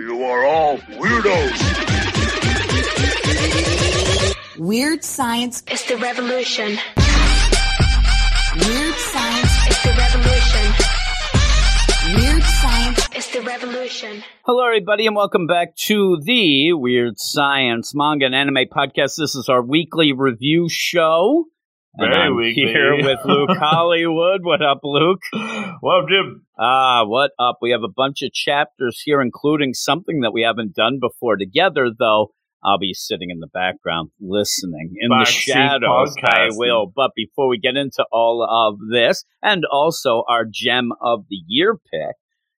You are all weirdos. Weird science is the revolution. Weird science is the revolution. Weird science is the revolution. Hello, everybody, and welcome back to the Weird Science Manga and Anime Podcast. This is our weekly review show. And Very I'm weekly. here with Luke Hollywood. What up, Luke? Well, Jim, Ah, what up? We have a bunch of chapters here, including something that we haven't done before together, though. I'll be sitting in the background listening in the shadows. I will. But before we get into all of this and also our gem of the year pick,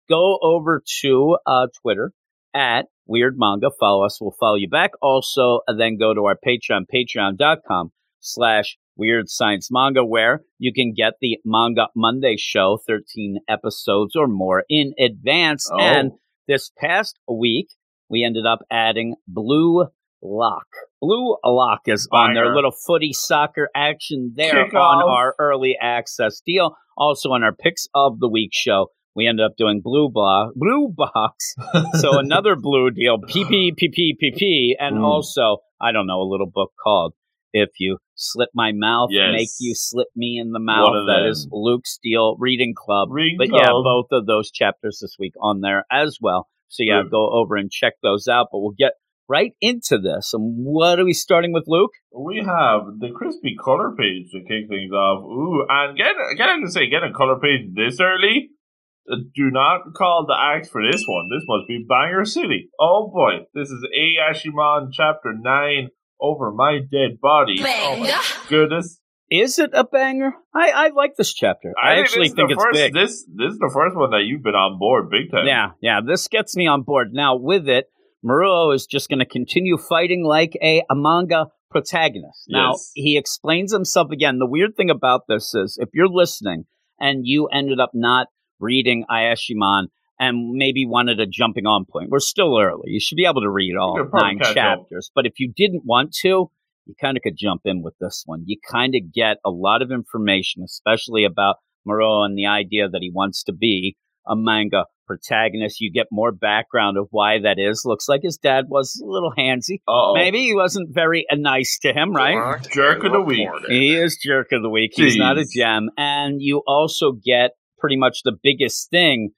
go over to uh, Twitter at Weird Manga. Follow us. We'll follow you back. Also, uh, then go to our Patreon, patreon.com slash Weird Science Manga, where you can get the Manga Monday show, 13 episodes or more in advance. Oh. And this past week, we ended up adding Blue Lock. Blue Lock is on their little footy soccer action there Kick on off. our early access deal. Also on our picks of the week show, we ended up doing Blue Block, Blue Box. so another blue deal, PP, PP, PP, and Mm. also I don't know a little book called "If You Slip My Mouth, Yes. Make You Slip Me in the Mouth." That is Luke Steele Reading Club. Reading But yeah, both of those chapters this week on there as well. So yeah, go over and check those out. But we'll get right into this. And what are we starting with, Luke? we have the crispy color page to kick things off. Ooh, and get get to say get a color page this early. uh, Do not call the axe for this one. This must be Banger City. Oh boy, this is A Ashiman chapter nine. Over my dead body. Oh my goodness! Is it a banger? I, I like this chapter. I, actually this is think the it's first, big. This this is the first one that you've been on board big time. Yeah, yeah. This gets me on board. Now, with it, Maruo is just going to continue fighting like a, a manga protagonist. Now, Yes. he explains himself again. The weird thing about this is if you're listening and you ended up not reading Ayashimon and maybe wanted a jumping on point, we're still early. You should be able to read all nine catch up. chapters. But if you didn't want to, you kind of could jump in with this one. You kind of get a lot of information, especially about Maruo and the idea that he wants to be a manga protagonist. You get more background of why that is. Looks like his dad was a little handsy. Uh-oh. Maybe he wasn't very uh, nice to him, right? Jerk of the week. He is jerk of the week. He's not a gem. And you also get pretty much the biggest thing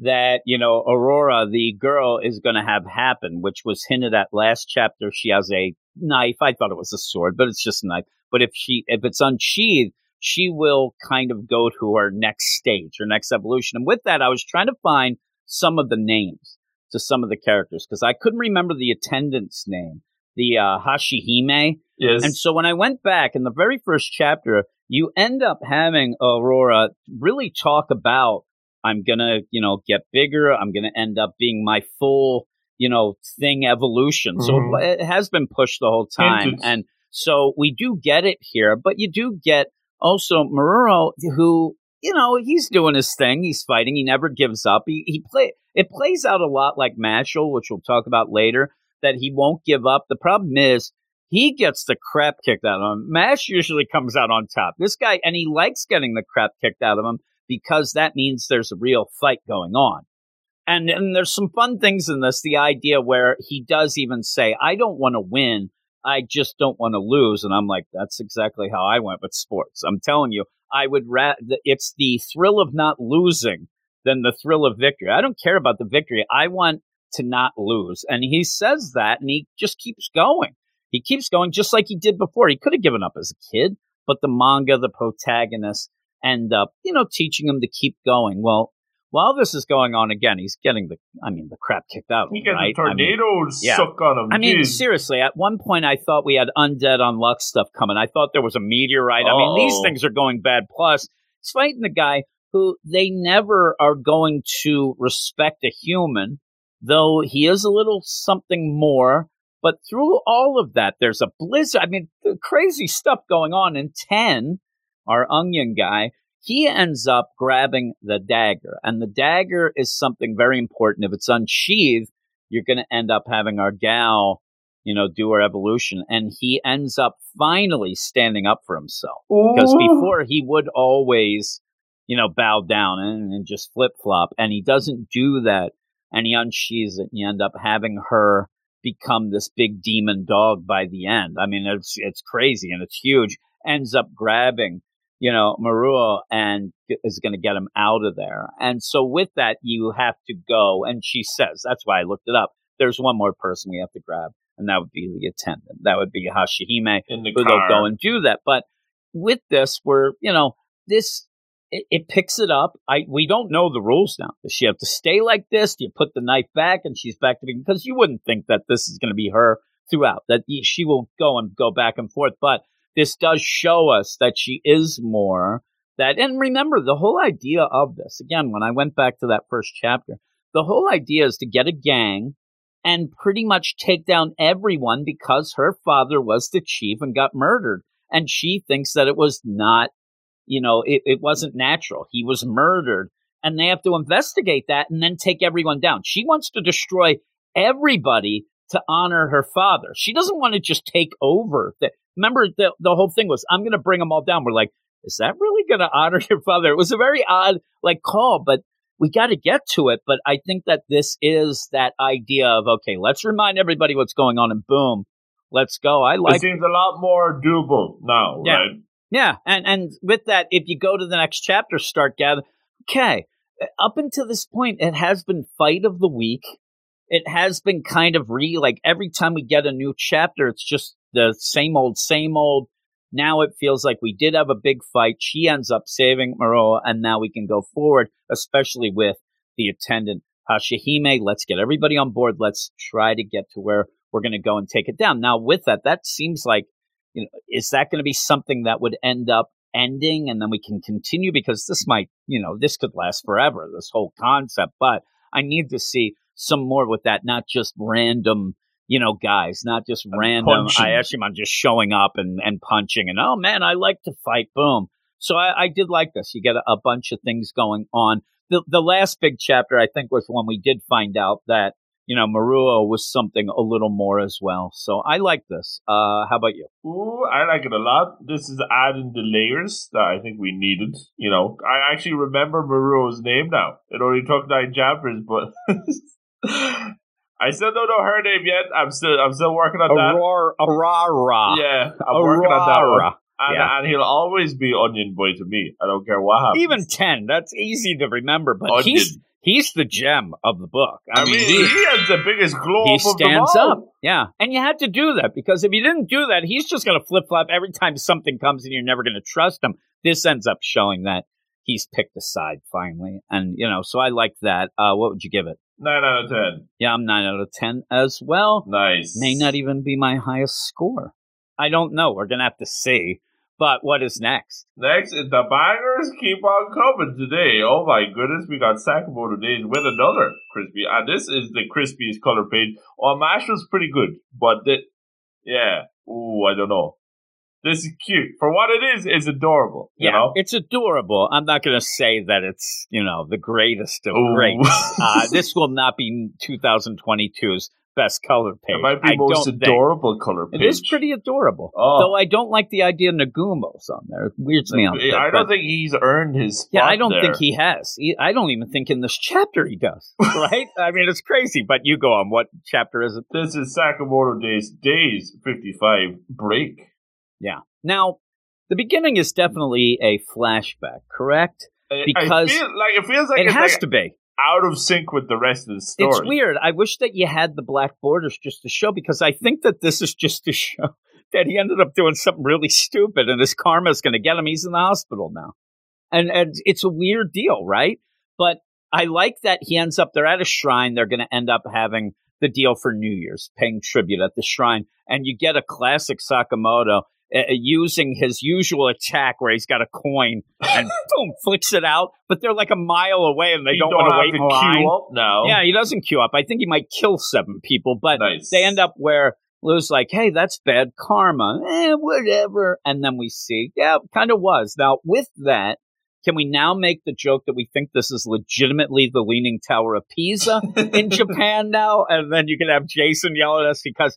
that, you know, Aurora, the girl, is going to have happen, which was hinted at last chapter. She has a knife. I thought it was a sword, but it's just a knife. But if she, if it's unsheathed, she will kind of go to her next stage, her next evolution. And with that, I was trying to find some of the names to some of the characters because I couldn't remember the attendant's name, the uh, Hashihime. Yes. And so when I went back in the very first chapter, you end up having Aurora really talk about I'm gonna, you know, get bigger. I'm gonna end up being my full, you know, thing evolution. So Mhm. it has been pushed the whole time, and so we do get it here. But you do get also Maruo, who you know he's doing his thing. He's fighting. He never gives up. He he play. It plays out a lot like Mashle, which we'll talk about later. That he won't give up. The problem is he gets the crap kicked out of him. Mash usually comes out on top. This guy, and he likes getting the crap kicked out of him because that means there's a real fight going on. And, and there's some fun things in this. The idea where he does even say, I don't want to win. I just don't want to lose. And I'm like, that's exactly how I went with sports. I'm telling you, I would rather, it's the thrill of not losing than the thrill of victory. I don't care about the victory. I want to not lose. And he says that and he just keeps going. He keeps going just like he did before. He could have given up as a kid, but the manga, the protagonists end up, you know, teaching him to keep going. Well, while this is going on again, he's getting the, I mean, the crap kicked out of he right? the I mean, tornadoes yeah. suck on him. I mean, seriously, at one point I thought we had Undead Unluck stuff coming. I thought there was a meteorite. I mean, these oh. things are going bad. Plus, he's fighting the guy who they never are going to respect a human, though he is a little something more. But through all of that, there's a blizzard. I mean, crazy stuff going on in 10, our onion guy, he ends up grabbing the dagger. And the dagger is something very important. If it's unsheathed, you're going to end up having our gal, you know, do her evolution. And he ends up finally standing up for himself. Because before he would always, you know, bow down and, and just flip flop. And he doesn't do that and he unsheathes it, and you end up having her become this big demon dog by the end. I mean, it's it's crazy and it's huge. Ends up grabbing, you know, Maruo and is going to get him out of there. And so with that, you have to go. And she says, that's why I looked it up. There's one more person we have to grab, and that would be the attendant. That would be Hashihime, In the who car. they'll go and do that. But with this, we're you know this it, it picks it up. I we don't know the rules now. Does she have to stay like this? Do you put the knife back and she's back to being because you wouldn't think that this is going to be her throughout. That she will go and go back and forth. But this does show us that she is more that. And remember the whole idea of this again. When I went back to that first chapter, the whole idea is to get a gang and pretty much take down everyone because her father was the chief and got murdered. And she thinks that it was not, you know, it, it wasn't natural. He was murdered. And they have to investigate that and then take everyone down. She wants to destroy everybody to honor her father. She doesn't want to just take over. Remember, the, the whole thing was, I'm going to bring them all down. We're like, is that really going to honor your father? It was a very odd, like, call, but we got to get to it. But I think that this is that idea of, okay, let's remind everybody what's going on and boom, let's go. I like it seems a lot more doable now, Yeah. right? yeah, and and with that, if you go to the next chapter, start gather. Okay, uh, up until this point, it has been fight of the week. It has been kind of re like every time we get a new chapter, it's just the same old, same old. Now it feels like we did have a big fight. She ends up saving Maruo, and now we can go forward, especially with the attendant Hashihime. Let's get everybody on board. Let's try to get to where we're going to go and take it down. Now, with that, that seems like you know, is that going to be something that would end up ending and then we can continue because this might, you know, this could last forever, this whole concept. But I need to see some more with that, not just random, you know, guys, not just random punching. Ayashimon just showing up and, and punching and, oh man, I like to fight. Boom. So I, I did like this. You get a, a bunch of things going on. The, the last big chapter, I think, was when we did find out that, you know, Maruo was something a little more as well. So I like this. Uh, how about you? Ooh, I like it a lot. This is adding the layers that I think we needed. You know, I actually remember Maruo's name now. It only took nine chapters, but I still don't know her name yet. I'm still, I'm still working on that. Aurora, Aurora. Yeah, I'm working on that one. And, Yeah. and he'll always be Onion Boy to me. I don't care what happens. Even 10. That's easy to remember, but Onion. he's he's the gem of the book. I, I mean, mean, he, he has the biggest glow he up of them stands up. Yeah. And you had to do that because if you didn't do that, he's just going to flip flop every time something comes and you're never going to trust him. This ends up showing that he's picked a side finally. And, you know, so I like that. Uh, what would you give it? Nine out of ten. Yeah, I'm 9 out of 10 as well. Nice. May not even be my highest score. I don't know. We're going to have to see. But what is next? Next is the bangers keep on coming today. Oh my goodness, we got Sakamoto Days with another crispy, and this is the crispiest color page. Oh, Mash was pretty good, but the, yeah, ooh, I don't know. This is cute for what it is. It's adorable. You know, it's adorable. I'm not going to say that it's you know the greatest of Ooh. greats. Uh, this will not be 2022's best color page. it might be I most don't think. adorable color page. It is pretty adorable. Oh. Though I don't like the idea of Nagumo's on there. It weirds me out. I don't think he's earned his. Spot Yeah, I don't there. think he has. He, I don't even think in this chapter he does. Right? I mean, it's crazy. But you go on. What chapter is it? This is Sakamoto Days, Days 55 break. Yeah. Now, the beginning is definitely a flashback, correct? Because I feel like it feels like it has like to be. out of sync with the rest of the story. It's weird. I wish that you had the black borders just to show because I think that this is just to show that he ended up doing something really stupid and his karma is going to get him. He's in the hospital now. And, and it's a weird deal, right? But I like that he ends up, they're at a shrine. They're going to end up having the deal for New Year's, paying tribute at the shrine. And you get a classic Sakamoto uh, using his usual attack where he's got a coin and boom, flicks it out. But they're like a mile away and they You don't, want to wait in line. queue up now. Yeah, he doesn't queue up. I think he might kill seven people, but nice. they end up where Lou's like, hey, that's bad karma. Eh, whatever. And then we see, yeah, kind of was. Now, with that, can we now make the joke that we think this is legitimately the Leaning Tower of Pisa in Japan now? And then you can have Jason yell at us because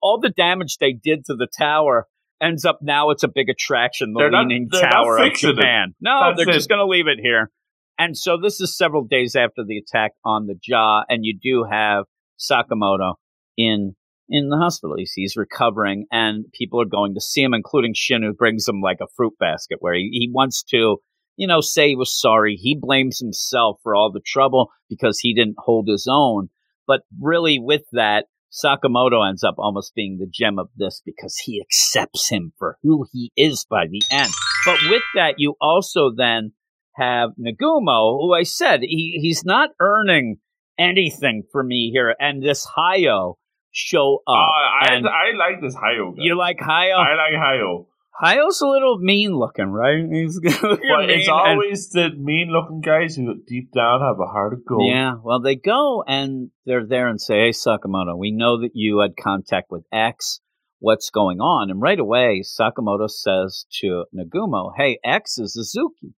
all the damage they did to the tower ends up now it's a big attraction, the They're Leaning not Tower of fixing it. No, That's they're it. just going to leave it here. And so this is several days after the attack on the jaw, and you do have Sakamoto in in the hospital. He's, he's recovering, and people are going to see him, including Shin, who brings him like a fruit basket where he, he wants to, you know, say he was sorry. He blames himself for all the trouble because he didn't hold his own. But really, with that, Sakamoto ends up almost being the gem of this because he accepts him for who he is by the end. But with that, you also then have Nagumo, who I said he, he's not earning anything for me here, and this Hayo show Uh, up. I, and I like this Hayo guy. you like Hayo? I like Hayo. Hayo's a little mean looking, right? He's But it's always the mean looking guys who deep down have a heart of gold. Yeah, well, they go and they're there and say, "Hey, Sakamoto, we know that you had contact with X. What's going on?" And right away, Sakamoto says to Nagumo, "Hey, X is Suzuki."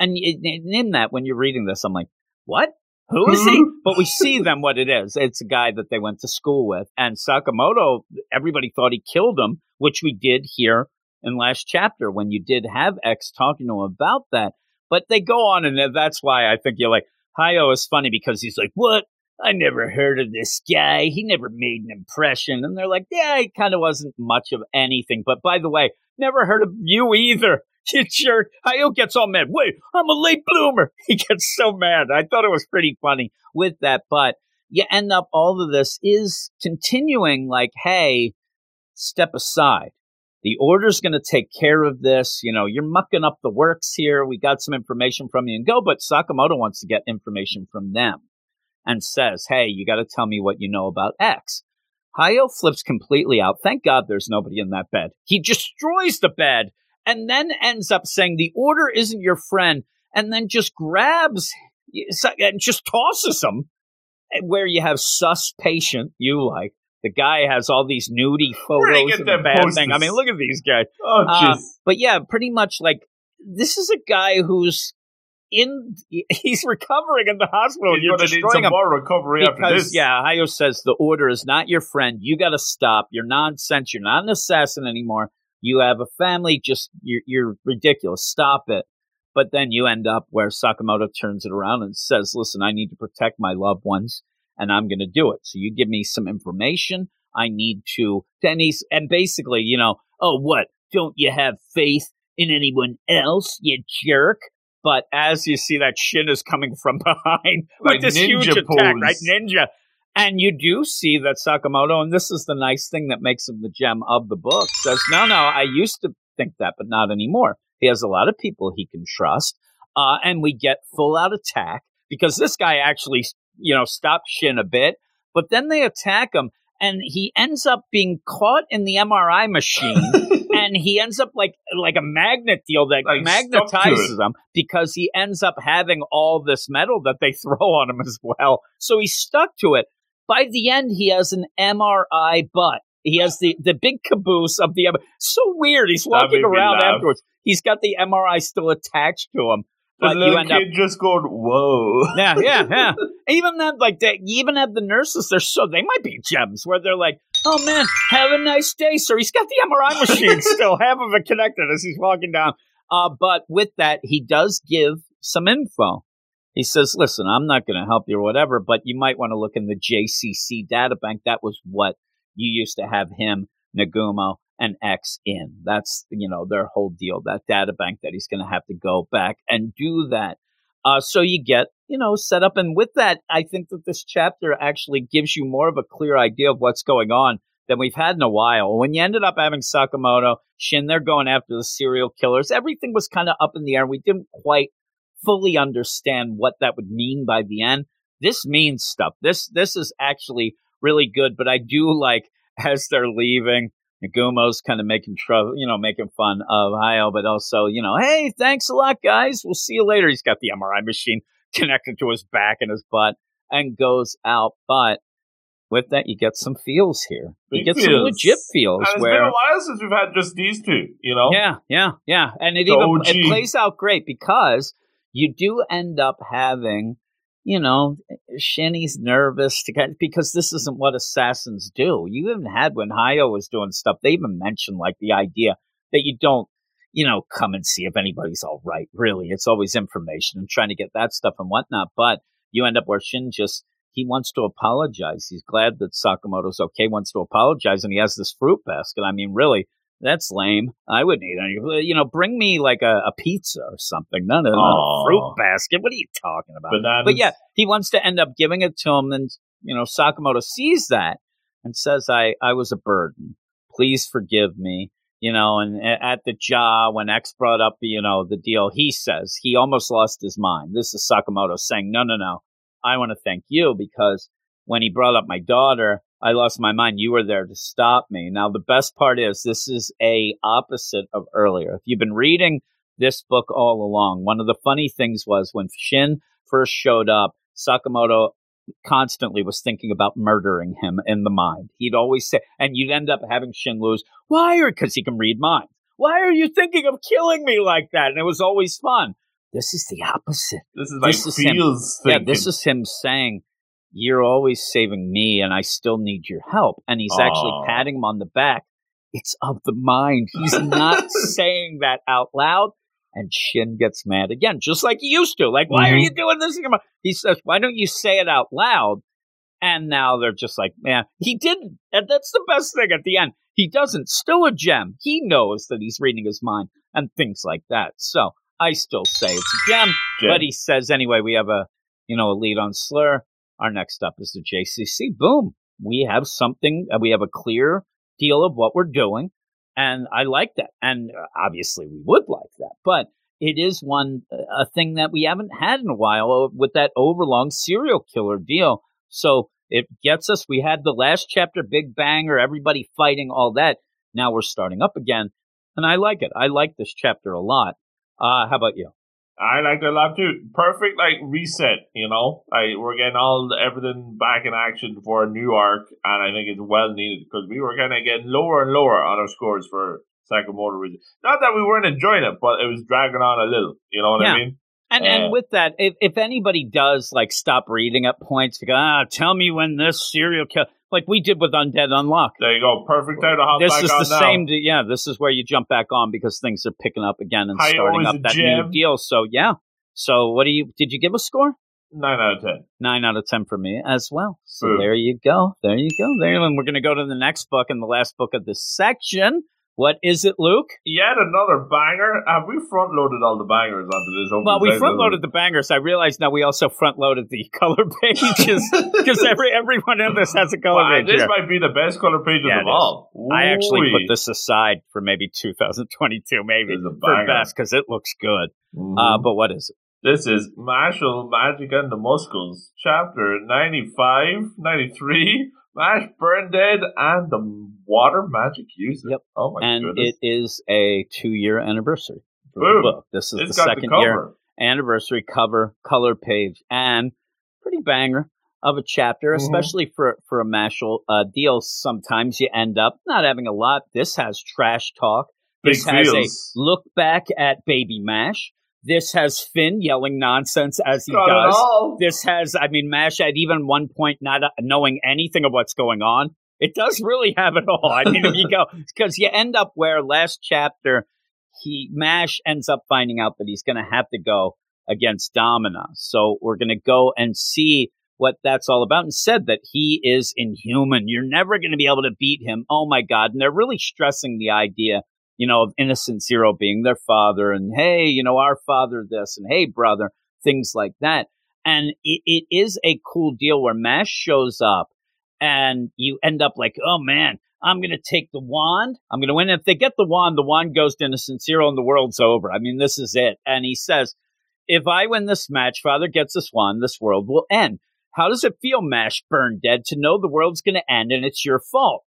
And and in that, when you're reading this, I'm like, "What? Who is he?" but we see them what it is. It's a guy that they went to school with, and Sakamoto. Everybody thought he killed him, which we did here in last chapter when you did have X talking to him about that. But they go on, and that's why I think you're like. Hayo is funny because he's like, What? I never heard of this guy. He never made an impression. And they're like, Yeah, he kind of wasn't much of anything. But by the way, never heard of you either. You jerk. Hayo gets all mad. Wait, I'm a late bloomer. He gets so mad. I thought it was pretty funny with that. But you end up, all of this is continuing like, Hey, step aside. The order's going to take care of this. You know, you're mucking up the works here. We got some information from you and go, but Sakamoto wants to get information from them and says, Hey, you got to tell me what you know about X. Hayo flips completely out. Thank God there's nobody in that bed. He destroys the bed and then ends up saying the order isn't your friend and then just grabs eh, and just tosses him eh, where you have sus patient, you like. The guy has all these nudie Where do you photos of the bad thing. I mean, look at these guys. Oh, Uh, but yeah, pretty much like this is a guy who's in. He's recovering in the hospital. and You're You're going to need destroying some him more recovery after this. yeah, Hayo says the order is not your friend. You got to stop. You're nonsense. You're not an assassin anymore. You have a family. Just you're, you're ridiculous. Stop it. But then you end up where Sakamoto turns it around and says, "Listen, I need to protect my loved ones, and I'm going to do it. So you give me some information. I need to." And he's and basically, you know, oh, what? Don't you have faith in anyone else, you jerk? But as you see that Shin is coming from behind Like with this huge attack, right? Ninja. And you do see that Sakamoto, and this is the nice thing that makes him the gem of the book, says, no, no, I used to think that, but not anymore. He has a lot of people he can trust. Uh, and we get full out attack because this guy actually, you know, stop Shin a bit, but then they attack him and he ends up being caught in the MRI machine and he ends up like like a magnet deal that Like, magnetizes him because he ends up having all this metal that they throw on him as well. So he's stuck to it. By the end, he has an MRI butt. He has the, the big caboose of the so weird. He's walking around afterwards. He's got the MRI still attached to him. The But you little end up just going, whoa. yeah, yeah, yeah. Even that, like, they, you even have the nurses. They're so they might be gems where they're like, "Oh man, have a nice day, sir." He's got the MRI machine still, half of it connected as he's walking down. Uh, but with that, he does give some info. He says, "Listen, I'm not going to help you or whatever, but you might want to look in the JCC data bank. That was what you used to have him, Nagumo, and X in. That's you know their whole deal. That data bank that he's going to have to go back and do that." Uh, so you get, you know, set up. And with that, I think that this chapter actually gives you more of a clear idea of what's going on than we've had in a while. When you ended up having Sakamoto, Shin, they're going after the serial killers. Everything was kind of up in the air. We didn't quite fully understand what that would mean by the end. This means stuff. This this is actually really good. But I do like as they're leaving, Nagumo's kind of making trouble, you know, making fun of Hayo, but also, you know, hey, thanks a lot, guys. We'll see you later. He's got the MRI machine connected to his back and his butt and goes out. But with that, you get some feels here. You get some feels. legit feels And it's where. been a while since we've had just these two, you know? Yeah, yeah, yeah. And it The even OG. it plays out great because you do end up having, you know, Shinny's nervous to get because this isn't what assassins do. You even had when Hayo was doing stuff, they even mentioned like the idea that you don't you know, come and see if anybody's all right. Really, it's always information and trying to get that stuff and whatnot. But you end up where Shin just he wants to apologize. He's glad that Sakamoto's okay. Wants to apologize, and he has this fruit basket. I mean, really, that's lame. I wouldn't eat any. You know, bring me like a, a pizza or something. None of not a fruit basket. What are you talking about? Bananas. But yeah, he wants to end up giving it to him, and you know, Sakamoto sees that and says, "I I was a burden. Please forgive me." You know, and at the jaw when X brought up, you know, the deal, he says he almost lost his mind. This is Sakamoto saying, "No, no, no. I want to thank you because when he brought up my daughter, I lost my mind. You were there to stop me." Now, the best part is this is a opposite of earlier. If you've been reading this book all along, one of the funny things was when Shin first showed up, Sakamoto constantly was thinking about murdering him in the mind. He'd always say, and you'd end up having Shin lose. Why? Because he can read minds. Why are you thinking of killing me like that? And it was always fun. This is the opposite. This is like This is him. feels Yeah, this is him saying, You're always saving me and I still need your help. And he's actually patting him on the back. It's of the mind. He's not saying that out loud. And Shin gets mad again, just like he used to. Like, why are Mhm. you doing this? He says, Why don't you say it out loud? And now they're just like, Man, he didn't. And that's the best thing at the end. He doesn't. Still a gem. He knows that he's reading his mind and things like that. So I still say it's a gem. Jen. But he says anyway, we have a you know a lead on Slur. Our next up is the JCC. Boom, we have something. uh, We have a clear deal of what we're doing, and I like that. And uh, obviously, we would like that, but it is one uh, a thing that we haven't had in a while with that overlong serial killer deal. So it gets us. We had the last chapter, big banger, everybody fighting, all that. Now we're starting up again, and I like it. I like this chapter a lot. Uh, how about you? I like that a lot too. Perfect, like reset. You know, like we're getting all everything back in action for a new arc, and I think it's well needed because we were kind of getting lower and lower on our scores for Sakamoto reason. Not that we weren't enjoying it, but it was dragging on a little. You know what Yeah. I mean? And Uh, and with that, if, if anybody does like stop reading at points, to go, ah, tell me when this serial kill, like we did with Undead Unluck. There you go. Perfect time to hop This is the now. same. Yeah, this is where you jump back on because things are picking up again and Hi-yo starting up that gem. new deal. So yeah. So what do you? Did you give a score? Nine out of ten. Nine out of ten for me as well. So Boom. there you go. There you go. There, and we're going to go to the next book and the last book of this section. What is it, Luke? Yet another banger. Have we front loaded all the bangers onto this? Well, we front loaded the bangers. I realize now we also front loaded the color pages because every everyone in this has a color Wow, page. this here. might be the best color pages Yeah, of all. I actually put this aside for maybe 2022, maybe for best because it looks good. Mhm. Uh, but what is it? This is Mashle Magic and the Muscles, chapter 95, 93, Mash Burnedead and the Water Magic User. Yep. Oh my and goodness. it is a two-year anniversary for Boom. the book. This is it's the second the year anniversary cover, color page, and pretty banger of a chapter, Mhm. especially for for a Mashle uh, deal. Sometimes you end up not having a lot. This has trash talk. This has a look back at Baby Mash. This has Finn yelling nonsense as he it does. This has, I mean, Mash at even one point not uh, knowing anything of what's going on. It does really have it all. I mean, if you go, because you end up where last chapter, he, Mash ends up finding out that he's going to have to go against Domina. So we're going to go and see what that's all about and said that he is inhuman. You're never going to be able to beat him. Oh my God. And they're really stressing the idea, you know, of Innocent Zero being their father and hey, you know, our father this and hey, brother, things like that. And it, it is a cool deal where Mash shows up and you end up like, oh man, I'm going to take the wand. I'm going to win. If they get the wand, the wand goes to Innocent Zero and the world's over. I mean, this is it. And he says, if I win this match, Father gets this wand, this world will end. How does it feel, Mash Burnedead, to know the world's going to end and it's your fault?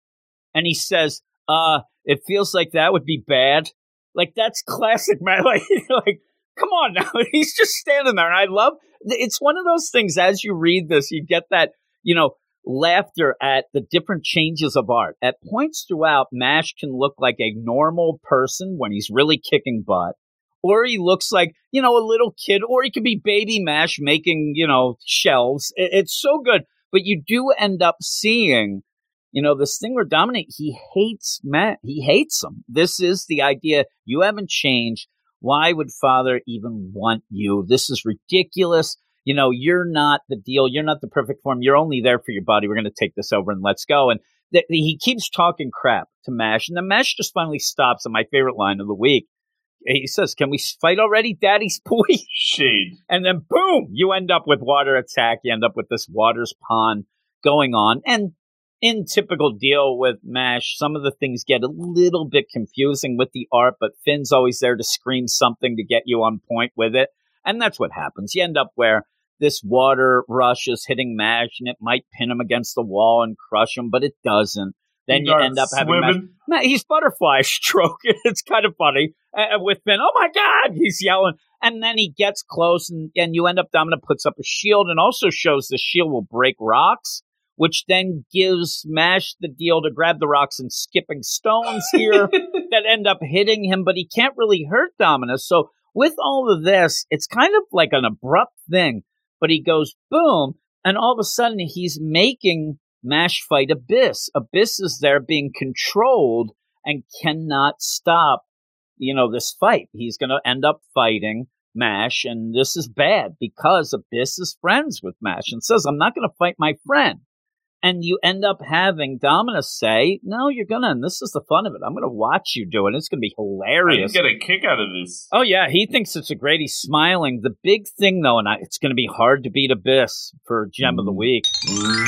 And he says, uh, it feels like that would be bad. Like, that's classic, man. Like, like, come on now. He's just standing there. And I love, it's one of those things as you read this, you get that, you know, laughter at the different changes of art. At points throughout, Mash can look like a normal person when he's really kicking butt. Or he looks like, you know, a little kid, or he could be baby Mash making, you know, shells. It- It's so good. But you do end up seeing you know, this thing where Dominic, he hates Matt. He hates him. This is the idea. You haven't changed. Why would father even want you? This is ridiculous. You know, you're not the deal. You're not the perfect form. You're only there for your body. We're going to take this over and let's go. And th- he keeps talking crap to Mash. And the Mash just finally stops at my favorite line of the week. He says, Can we fight already, Daddy's boy? Shade. And then boom, you end up with water attack. You end up with this waters pond going on. And in typical deal with MASH, some of the things get a little bit confusing with the art, but Finn's always there to scream something to get you on point with it. And that's what happens. You end up where this water rush is hitting MASH and it might pin him against the wall and crush him, but it doesn't. Then He you end up starts having MASH. he's butterfly stroke. It's kind of funny uh, with Finn. Oh my God, he's yelling. And then he gets close, and, and you end up, Domina puts up a shield and also shows the shield will break rocks, which then gives Mash the deal to grab the rocks and skipping stones here that end up hitting him, but he can't really hurt Dominus. So with all of this, it's kind of like an abrupt thing, but he goes boom, and all of a sudden he's making Mash fight Abyss. Abyss is there being controlled and cannot stop, you know, this fight. He's going to end up fighting Mash, and this is bad because Abyss is friends with Mash and says, I'm not going to fight my friend. And you end up having Dominus say, No, you're to, and this is the fun of it. I'm to watch you do it. It's to be I hilarious. get a kick out of this. Oh yeah, he thinks it's a great. He's smiling. The big thing though, and I, it's to be hard to beat Abyss for Gem of the mm. Week.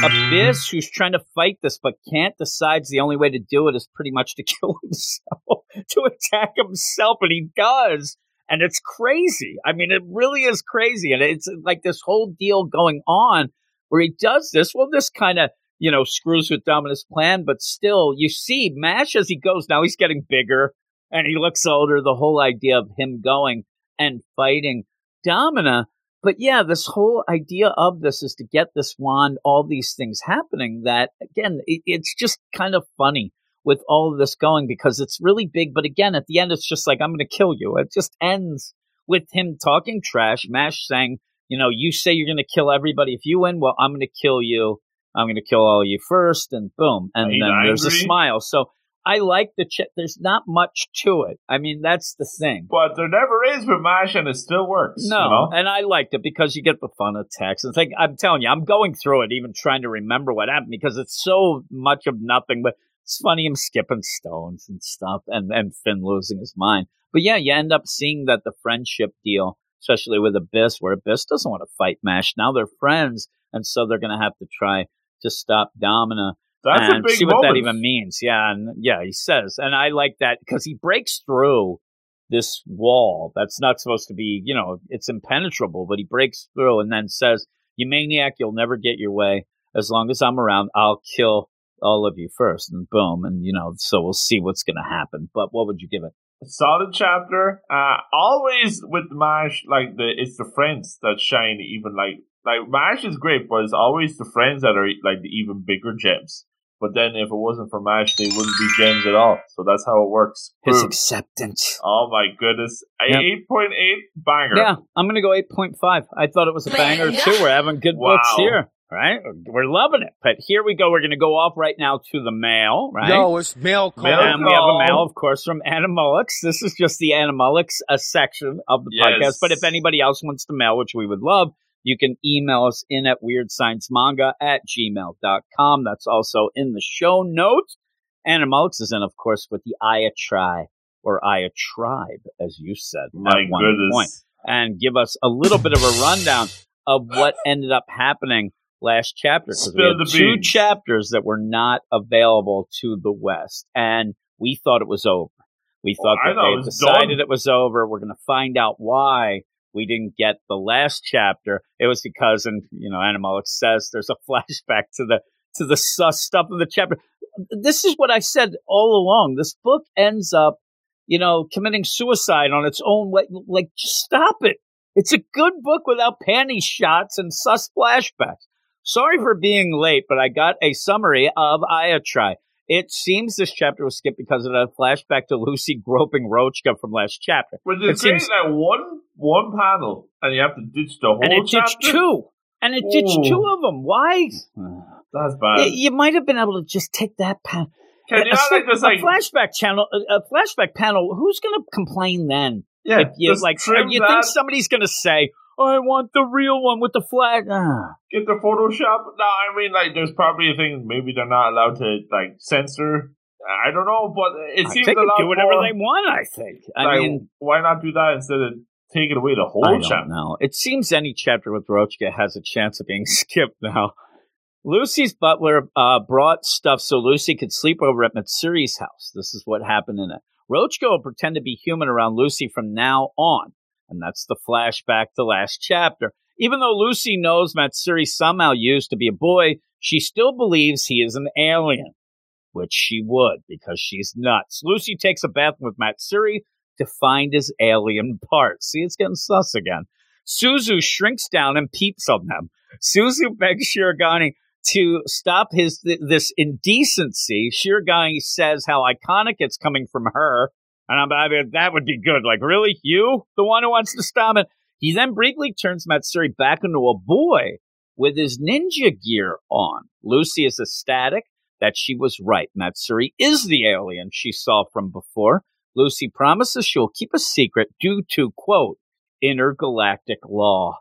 Abyss, who's trying to fight this but can't, decides the only way to do it is pretty much to kill himself, to attack himself, and he does. And it's crazy. I mean, it really is crazy. And it's like this whole deal going on where he does this. Well, this kind of, you know, screws with Dominus' plan, but still, you see Mash as he goes. Now he's getting bigger and he looks older. The whole idea of him going and fighting Domina. But yeah, this whole idea of this is to get this wand, all these things happening that again, it, it's just kind of funny with all of this going because it's really big. But again, at the end, it's just like, I'm going to kill you. It just ends with him talking trash, Mash saying, you know, you say you're going to kill everybody. If you win, well, I'm going to kill you. I'm going to kill all you first, and boom. And then there's a smile. So I like the ch- There's not much to it. I mean, that's the thing. But there never is with MASH and it still works. No, You know? and I liked it because you get the fun of text. It's like I'm telling you, I'm going through it, even trying to remember what happened because it's so much of nothing. But it's funny him skipping stones and stuff, and and Finn losing his mind. But yeah, you end up seeing that the friendship deal, especially with Abyss, where Abyss doesn't want to fight Mash. Now they're friends, and so they're going to have to try to stop Domina That's and a big see what moment. that even means. Yeah, and yeah, he says, and I like that because he breaks through this wall that's not supposed to be, you know, it's impenetrable, but he breaks through and then says, "You maniac, you'll never get your way. As long as I'm around, I'll kill all of you first. And boom, and you know, so we'll see what's going to happen. But what would you give it? Solid chapter. Uh, always with Mash, like the it's the friends that shine even like like Mash is great, but it's always the friends that are like the even bigger gems. But then if it wasn't for Mash, they wouldn't be gems at all. So that's how it works. His Boom. acceptance. oh my goodness, Yep. eight point eight banger. Yeah, I'm going to go 8.5. I thought it was a banger too. We're having good Wow. books here. Right? We're loving it. But here we go. We're going to go off right now to the mail, right? Yo, it's mail call. And we have a call. mail, of course, from Animalix. This is just the Animalix uh, section of the Yes. podcast. But if anybody else wants to mail, which we would love, you can email us in at weirdsciencemanga at gmail.com. That's also in the show notes. Animalix is in, of course, with the Aya Tri or Aya Tribe, as you said My at one goodness. point, and give us a little bit of a rundown of what ended up happening last chapter. 'cause we had the two beans. chapters that were not available to the West, and we thought it was over. We oh, thought I that they it had was decided done. it was over. We're going to find out why we didn't get the last chapter. It was because, and you know, Animalix says there's a flashback to the to the sus stuff of the chapter. This is what I said all along. This book ends up, you know, committing suicide on its own. Like, like just stop it. It's a good book without panty shots and sus flashbacks. Sorry for being late, but I got a summary of Ayatry. It seems this chapter was skipped because of a flashback to Lucy groping Roachka from last chapter. Which It seems- like one one panel, and you have to ditch the whole and it chapter. ditched two. And it ditched two of them. Why? That's bad. Y- you might have been able to just take that panel. Can you a, not like a flashback channel, a, a flashback panel. Who's going to complain then? yeah, if you like, you that, think somebody's going to say, "I want the real one with the flag"? Ah. get the Photoshop? No, I mean like there's probably a thing maybe they're not allowed to like censor. I don't know, but it I seems a they lot do whatever more, they want. I think. I like, mean, why not do that instead of taking away the whole I don't chapter? know. It seems any chapter with Roachka has a chance of being skipped now. Lucy's butler uh, brought stuff so Lucy could sleep over at Matsuri's house. This is what happened in it. Roachka will pretend to be human around Lucy from now on. And that's the flashback to last chapter. Even though Lucy knows Matsuri somehow used to be a boy, she still believes he is an alien, which she would because she's nuts. Lucy takes a bath with Matsuri to find his alien parts. See, it's getting sus again. Suzu shrinks down and peeps on them. Suzu begs Shirogane to stop his th- this indecency. Shirogane says how iconic it's coming from her, and I'm I mean, that would be good. Like, really, you, the one who wants to stop it? He then briefly turns Matsuri back into a boy with his ninja gear on. Lucy is ecstatic that she was right. Matsuri is the alien she saw from before. Lucy promises she'll keep a secret due to, quote, intergalactic law.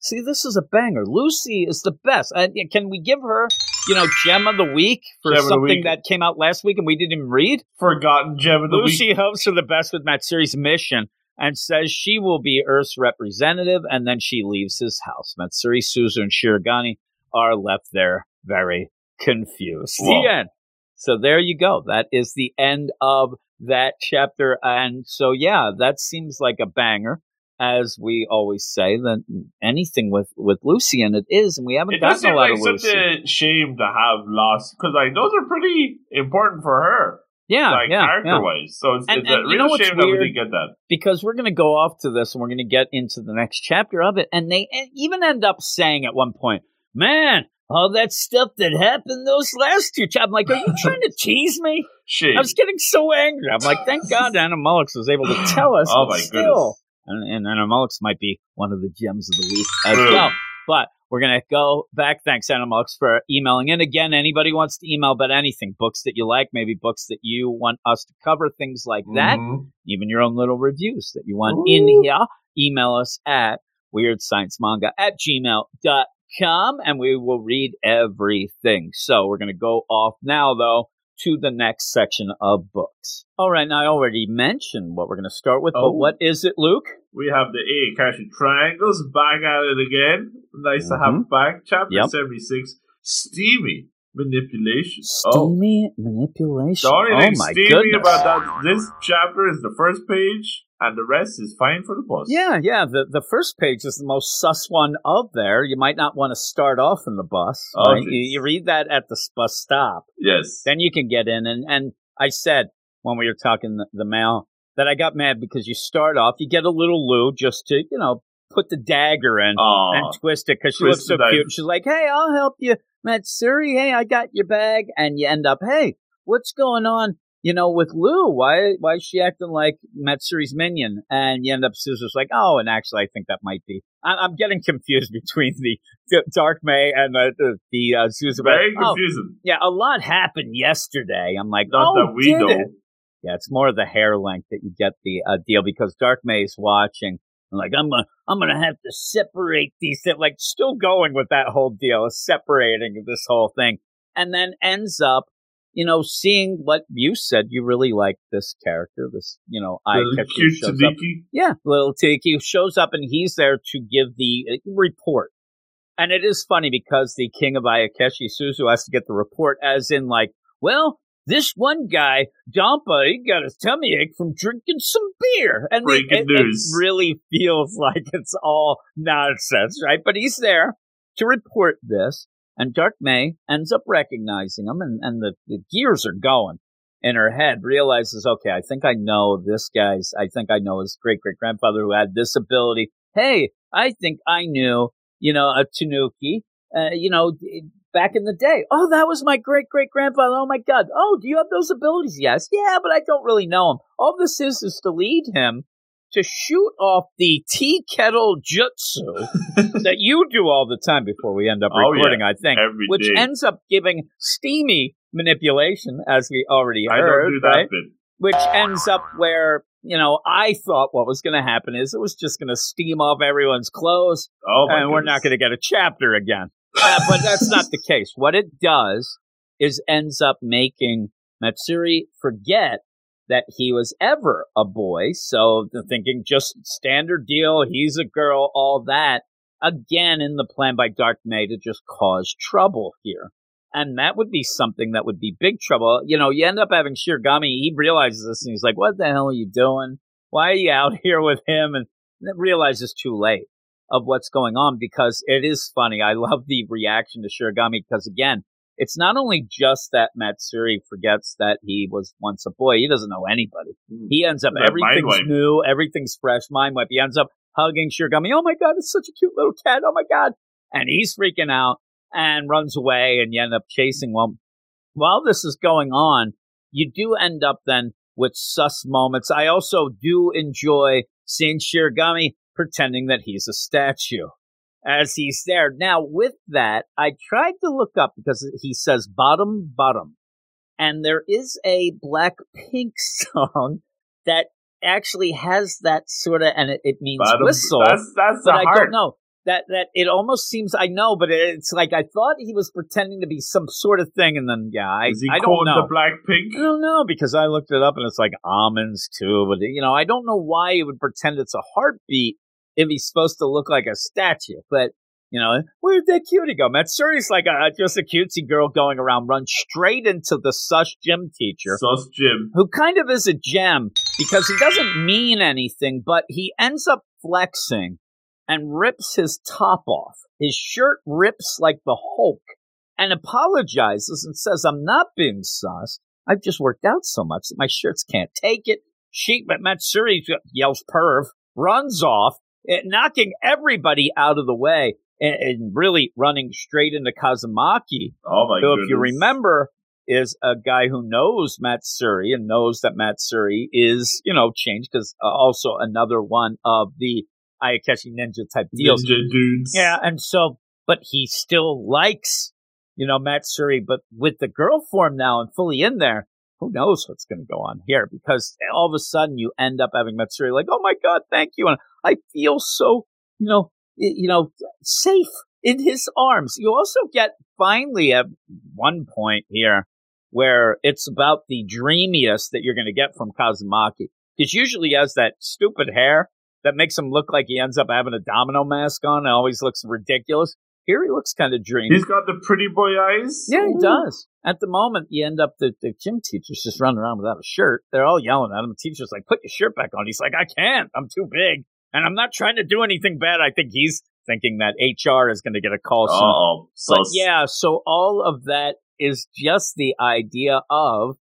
See, this is a banger. Lucy is the best. Uh, can we give her, you know, gem of the week for Gem something week. that came out last week and we didn't even read? Forgotten gem of the week. Lucy hopes for the best with Matsuri's mission and says she will be Earth's representative, and then she leaves his house. Matsuri, Suzu, and Shirogane are left there very confused. Wow. The end. So there you go. That is the end of that chapter. And so, yeah, that seems like a banger. As we always say, that anything with, with Lucy and it is, and we haven't It gotten a lot like of such a shame to have lost because like those are pretty important for her, yeah, like yeah, character yeah. wise. So it's, And- it's and a you real know shame that we didn't get that. because we're going to go off to this and we're going to get into the next chapter of it. And they e- even end up saying at one point, man, all that stuff that happened those last two chapters. I'm like, are you trying to tease me? Shame. I was getting so angry. I'm like, thank God Animalix was able to tell us. Oh my still. goodness. And, and Mullix might be one of the gems of the week as well. But we're going to go back. Thanks, Anna for emailing. in. again, anybody wants to email about anything, books that you like, maybe books that you want us to cover, things like that Mhm. even your own little reviews that you want Ooh. in here, email us at weirdsciencemanga at gmail.com and we will read everything. So we're going to go off now, though, to the next section of books. All right, now I already mentioned what we're going to start with, Oh. but what is it, Luke? We have the A Ayakashi Triangles back at it again. Nice to have Mhm. back. Chapter Yep. 76 Steamy Manipulation. Oh, Steamy manipulation. the only oh my steamy goodness. about that this chapter is the first page, and the rest is fine for the bus. Yeah, yeah. The the first page is the most sus one of there. You might not want to start off in the bus. Oh, right? you, you read that at the bus stop. Yes. then you can get in. And, and I said when we were talking the, the mail that I got mad because you start off, you get a little Lou just to, you know, put the dagger in Aw. and twist it because she looks so cute. She's like, hey, I'll help you, Matsuri. Hey, I got your bag. And you end up, hey, what's going on? You know, with Lou, why why is she acting like Matsuri's minion? And you end up Suzu's like, oh, and actually, I think that might be. I, I'm getting confused between the, the Dark May and the the, the uh, Suzu. Very Oh, confusing. yeah, a lot happened yesterday. I'm like, Not oh, that we did know. it? Yeah, it's more the hair length that you get the uh, deal because Dark May is watching. I'm like, I'm gonna, I'm gonna have to separate these. thi- Like, still going with that whole deal, of separating this whole thing, and then ends up, you know, seeing what you said. You really like this character, this, you know, eye The catcher cute shows up. Yeah, little Tiki shows up and he's there to give the uh, report. And it is funny because the king of Ayakashi, Suzu, has to get the report as in like, well, this one guy, Dampa, he got his tummy ache from drinking some beer. And the- Breaking it, it really feels like it's all nonsense, right? But he's there to report this. And Dark May ends up recognizing him and, and the, the gears are going in her head, realizes, okay, I think I know this guy's, I think I know his great great grandfather who had this ability. Hey, I think I knew, you know, a Tanuki, uh, you know, back in the day. Oh, that was my great great grandfather. Oh my God. Oh, do you have those abilities? Yes. Yeah, but I don't really know him. All this is is to lead him to shoot off the tea kettle jutsu that you do all the time before we end up Oh, yeah. recording, I think, Every which day. ends up giving steamy manipulation, as we already I heard, do that right? bit. Which ends up where, you know, I thought what was going to happen is it was just going to steam off everyone's clothes Oh and we're not going to get a chapter again. Uh, but that's not the case. What it does is ends up making Matsuri forget that he was ever a boy. So thinking just standard deal, he's a girl, all that. Again, in the plan by Dark May to just cause trouble here. And that would be something that would be big trouble. You know, you end up having Shiragami, he realizes this and he's like, what the hell are you doing? Why are you out here with him? And then realizes too late of what's going on because it is funny. I love the reaction to Shiragami because again, it's not only just that Matsuri forgets that he was once a boy. He doesn't know anybody. He ends up everything's new, everything's fresh, mind wipe. He ends up hugging Shiragami. Oh my god, it's such a cute little cat. Oh my god, and he's freaking out and runs away, and you end up chasing. Well, while this is going on, you do end up then with sus moments. I also do enjoy seeing Shiragami pretending that he's a statue as he's there. Now, with that, I tried to look up because he says bottom, bottom. And there is a Black Pink song that actually has that sort of, and it, it means Bottom- whistle. That's that's but the I heart. don't know. That, that it almost seems I know, but it's like I thought he was pretending to be some sort of thing, and then yeah, I Is he I don't called know. the Black Pink? I don't know because I looked it up and it's like almonds too, but you know, I don't know why he would pretend it's a heartbeat if he's supposed to look like a statue. But you know, where'd that cutie go? Matsuri's like a, just a cutesy girl going around, run straight into the sush gym teacher, Sus gym. who kind of is a gem because he doesn't mean anything, but he ends up flexing and rips his top off. His shirt rips like the Hulk and apologizes and says, I'm not being sus. I've just worked out so much that my shirts can't take it. She, but Matsuri yells perv, runs off, knocking everybody out of the way and, and really running straight into Kazumaki, Oh my who, goodness. if you remember, is a guy who knows Matsuri and knows that Matsuri is, you know, changed because uh, also another one of the Ayakashi Ninja type deals. Ninja dudes. Yeah, and so, but he still likes, you know, Matsuri, but with the girl form now and fully in there, who knows what's going to go on here? Because all of a sudden you end up having Matsuri like, oh my god, thank you, and I feel so, you know, you know, safe in his arms. You also get finally at one point here where it's about the dreamiest that you're going to get from Kazumaki. Because usually he has that stupid hair that makes him look like he ends up having a domino mask on and always looks ridiculous. Here he looks kind of dreamy. He's got the pretty boy eyes. yeah, he Ooh. does. At the moment, you end up the, the gym teacher's just running around without a shirt. They're all yelling at him. The teacher's like, "Put your shirt back on." He's like, "I can't. I'm too big, and I'm not trying to do anything bad." I think he's thinking that HR is going to get a call soon. Oh, But yeah, so all of that is just the idea of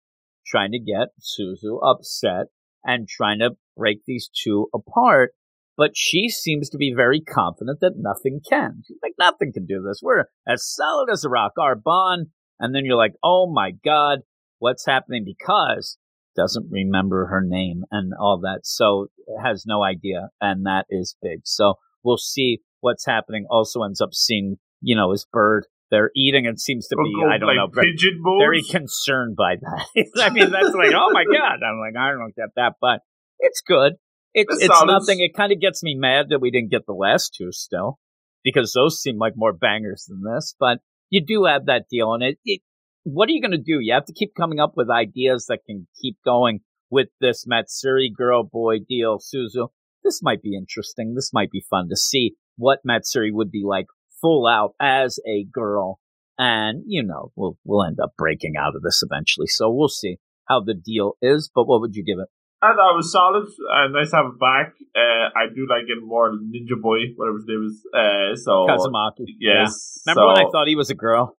trying to get Suzu upset and trying to break these two apart. But she seems to be very confident that nothing can. She's like, nothing can do this. We're as solid as a rock, our bond. And then you're like, oh my God, what's happening? Because doesn't remember her name and all that. So has no idea. And that is big. So we'll see what's happening. Also ends up seeing, you know, his bird. They're eating and seems to be, I don't like know, very, very concerned by that. I mean, that's like, oh my God. I'm like, I don't get that, but it's good. It's, It's it's nothing. It kind of gets me mad that we didn't get the last two still because those seem like more bangers than this, but you do have that deal and it, it what are you going to do? You have to keep coming up with ideas that can keep going with this Matsuri girl boy deal, Suzu. This might be interesting. This might be fun to see what Matsuri would be like full out as a girl. And, you know, we'll, we'll end up breaking out of this eventually. So we'll see how the deal is. But what would you give it? I thought was solid. Uh, nice to have it back. Uh, I do like it more Ninja Boy, whatever his name is. Uh, so Kazumaki. yes. Remember when I thought he was a girl?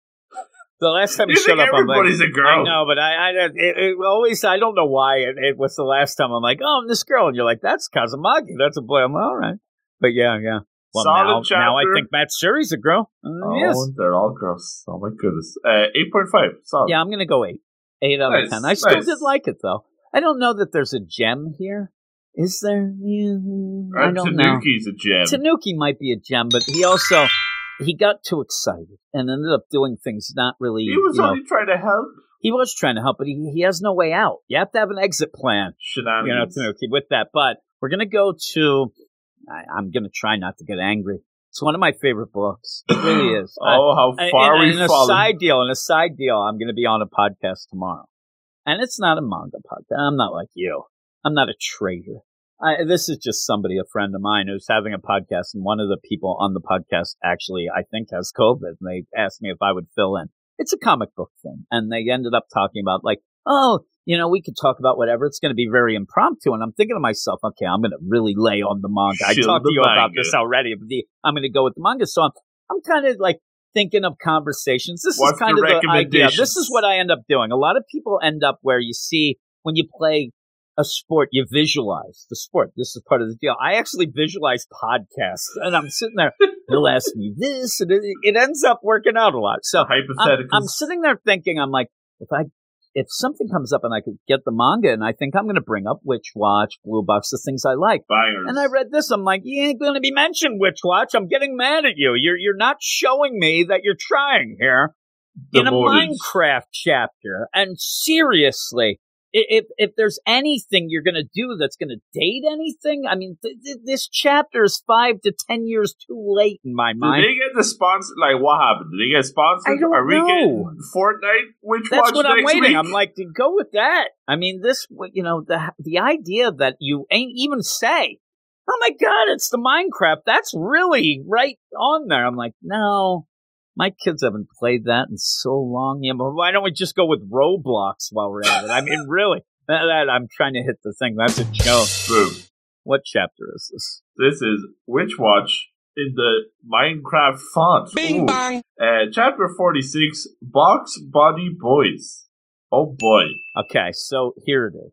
The last time he You showed up, I'm like, everybody's a girl? I know, but I, I it, it always, I don't know why. It, it was the last time I'm like, oh, I'm this girl, and you're like, that's Kazumaki, that's a boy. I'm like, all right, but yeah, yeah. Well, Solid now, chapter. now I think Matsuri's a girl. Uh, Oh, yes. they're all girls. Oh my goodness. Uh, eight point five. Solid. Yeah, I'm gonna go eight. Eight out Nice, of ten. I still nice. did like it though. I don't know that there's a gem here. Is there? Yeah, I uh, don't know. Tanuki's a gem. Tanuki might be a gem, but he also he got too excited and ended up doing things not really. he was you know, only trying to help. he was trying to help, but he, he has no way out. You have to have an exit plan. You know, Tanuki, with that. But we're gonna go to. I, I'm gonna try not to get angry. It's one of my favorite books. It really is. I- oh, how and- far and, we've and a side deal, and a side deal. I'm going to be on a podcast tomorrow, and it's not a manga podcast. I'm not like you. I'm not a traitor. I, this is just somebody, a friend of mine, who's having a podcast, and one of the people on the podcast actually, I think, has COVID, and they asked me if I would fill in. It's a comic book thing, and they ended up talking about like, oh, you know, we could talk about whatever. It's going to be very impromptu, and I'm thinking to myself, okay, I'm going to really lay on the manga. I talked to you about this already, but the, I'm going to go with the manga. So I'm, I'm kind of like thinking of conversations. This What's is kind the of the idea. This is what I end up doing. A lot of people end up where you see when you play a sport, you visualize the sport. This is part of the deal. I actually visualize podcasts, and I'm sitting there. He'll ask me this, and it, it ends up working out a lot. So I'm, I'm sitting there thinking, I'm like, if I if something comes up and I could get the manga, and I think I'm going to bring up Witch Watch, Blue Box, the things I like. And I read this. I'm like, you ain't going to be mentioned, Witch Watch. I'm getting mad at you. You're you're not showing me that you're trying here in a Minecraft chapter. And seriously, if if there's anything you're going to do that's going to date anything, I mean, th- th- this chapter is five to ten years too late in my mind. Did mind. they get the sponsor? Like, what happened? Did they get sponsored? I don't Are we know. getting Fortnite? Which That's watch what I'm waiting. week? I'm like, to go with that. I mean, this, you know, the the idea that you ain't even say, "Oh my God, it's the Minecraft." That's really right on there. I'm like, no, my kids haven't played that in so long. Yeah, but why don't we just go with Roblox while we're at it? I mean, really, that, that- I'm trying to hit the thing. That's a joke. Boom. What chapter is this? This is Witch Watch in the Minecraft font. Bing bang. Uh, chapter 46 Box Body Boys. Oh boy. Okay, so here it is.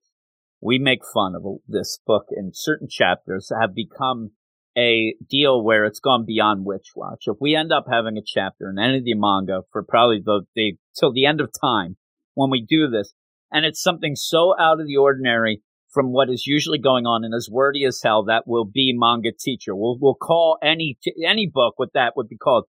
We make fun of this book, and certain chapters have become a deal where it's gone beyond Witch Watch. If we end up having a chapter in any of the manga for probably the, the till the end of time when we do this, and it's something so out of the ordinary from what is usually going on and as wordy as hell, that will be manga teacher. We'll we'll call any any book what that would be called.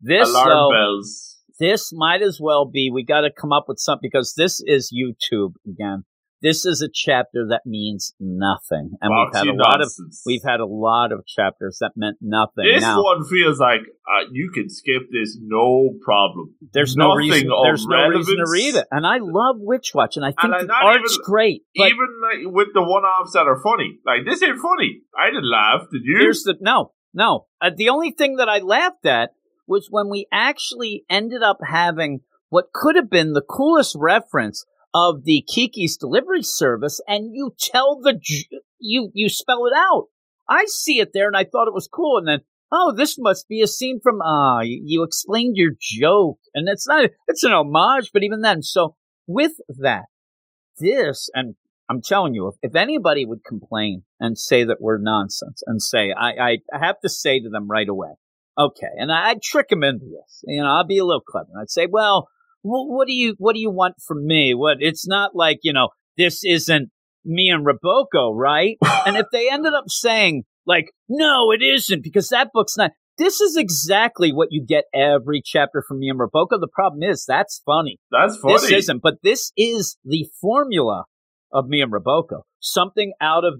This Alarm though, bells. this might as well be we got to come up with something because this is YouTube again. This is a chapter that means nothing, and we've had a lot of we've had a lot of chapters that meant nothing. This now one feels like uh, you can skip this no problem. there's no reason there's no reason to read it, and I love Witch Watch, and I think And the art's even- great. But Even like, with the one-offs that are funny. Like, this ain't funny. I didn't laugh. Did you? Here's the no, no. Uh, the only thing that I laughed at was when we actually ended up having what could have been the coolest reference of the Kiki's delivery service, and you tell the you you spell it out. I see it there, and I thought it was cool, and then oh, this must be a scene from ah, you, you explained your joke, and it's not it's an homage, but even then, so with that, this and I'm telling you, if, if anybody would complain and say that we're nonsense and say, I, I, I have to say to them right away, okay, and I, I'd trick them into this. You know, I'll be a little clever. I'd say, well, wh- what do you, what do you want from me? What, it's not like, you know, this isn't me and Roboco, right? and if they ended up saying, like, no, it isn't because that book's not, this is exactly what you get every chapter from me and Roboco. The problem is that's funny. That's funny. This isn't, but this is the formula of me and Roboco. Something out of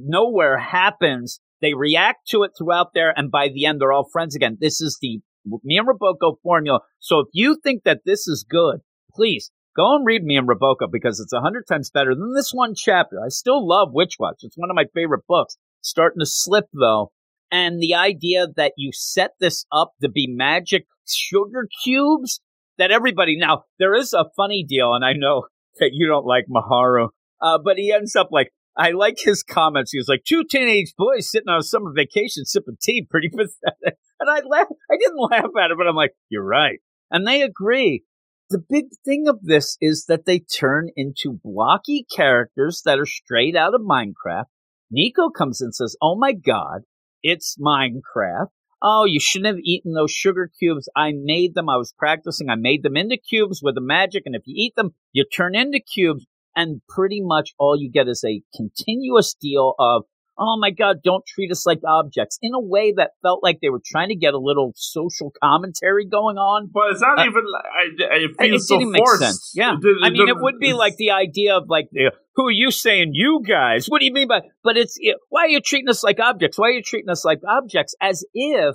nowhere happens. They react to it throughout there, and by the end, they're all friends again. This is the me and Roboco formula. So if you think that this is good, please go and read me and Roboco because it's a hundred times better than this one chapter. I still love Witch Watch. It's one of my favorite books. Starting to slip though. And the idea that you set this up to be magic sugar cubes that everybody now there is a funny deal, and I know that you don't like Maharu, uh, but he ends up like I like his comments. He was like two teenage boys sitting on a summer vacation sipping tea, pretty pathetic. And I laugh. I didn't laugh at it, but I'm like, you're right, and they agree. The big thing of this is that they turn into blocky characters that are straight out of Minecraft. Nico comes in and says, "Oh my god, it's Minecraft." Oh, you shouldn't have eaten those sugar cubes. I made them. I was practicing. I made them into cubes with the magic. And if you eat them, you turn into cubes. And pretty much all you get is a continuous deal of, oh my God, don't treat us like objects in a way that felt like they were trying to get a little social commentary going on. But it's not Uh, even. I, I it It feels so didn't make forced. sense. Yeah. The- I mean, the- it would be like the idea of like, the, who are you saying, you guys? What do you mean by? But it's it, why are you treating us like objects? Why are you treating us like objects? As if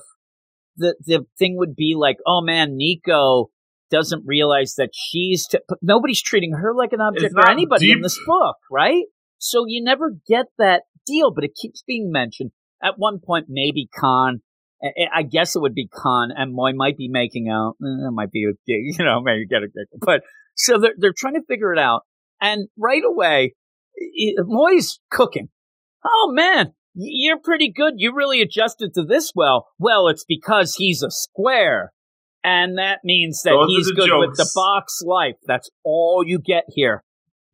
the the thing would be like, oh man, Nico doesn't realize that she's. T- nobody's treating her like an object or anybody in this book, right? So you never get that deal, but it keeps being mentioned. At one point, maybe Khan. I- guess it would be Khan and Moy might be making out. Eh, It might be a gig, you know, maybe get a giggle. But so they're they're trying to figure it out, and right away, Moy's cooking. Oh man, you're pretty good. You really adjusted to this well. Well, it's because he's a square, and that means that Those he's good with the box life. That's all you get here.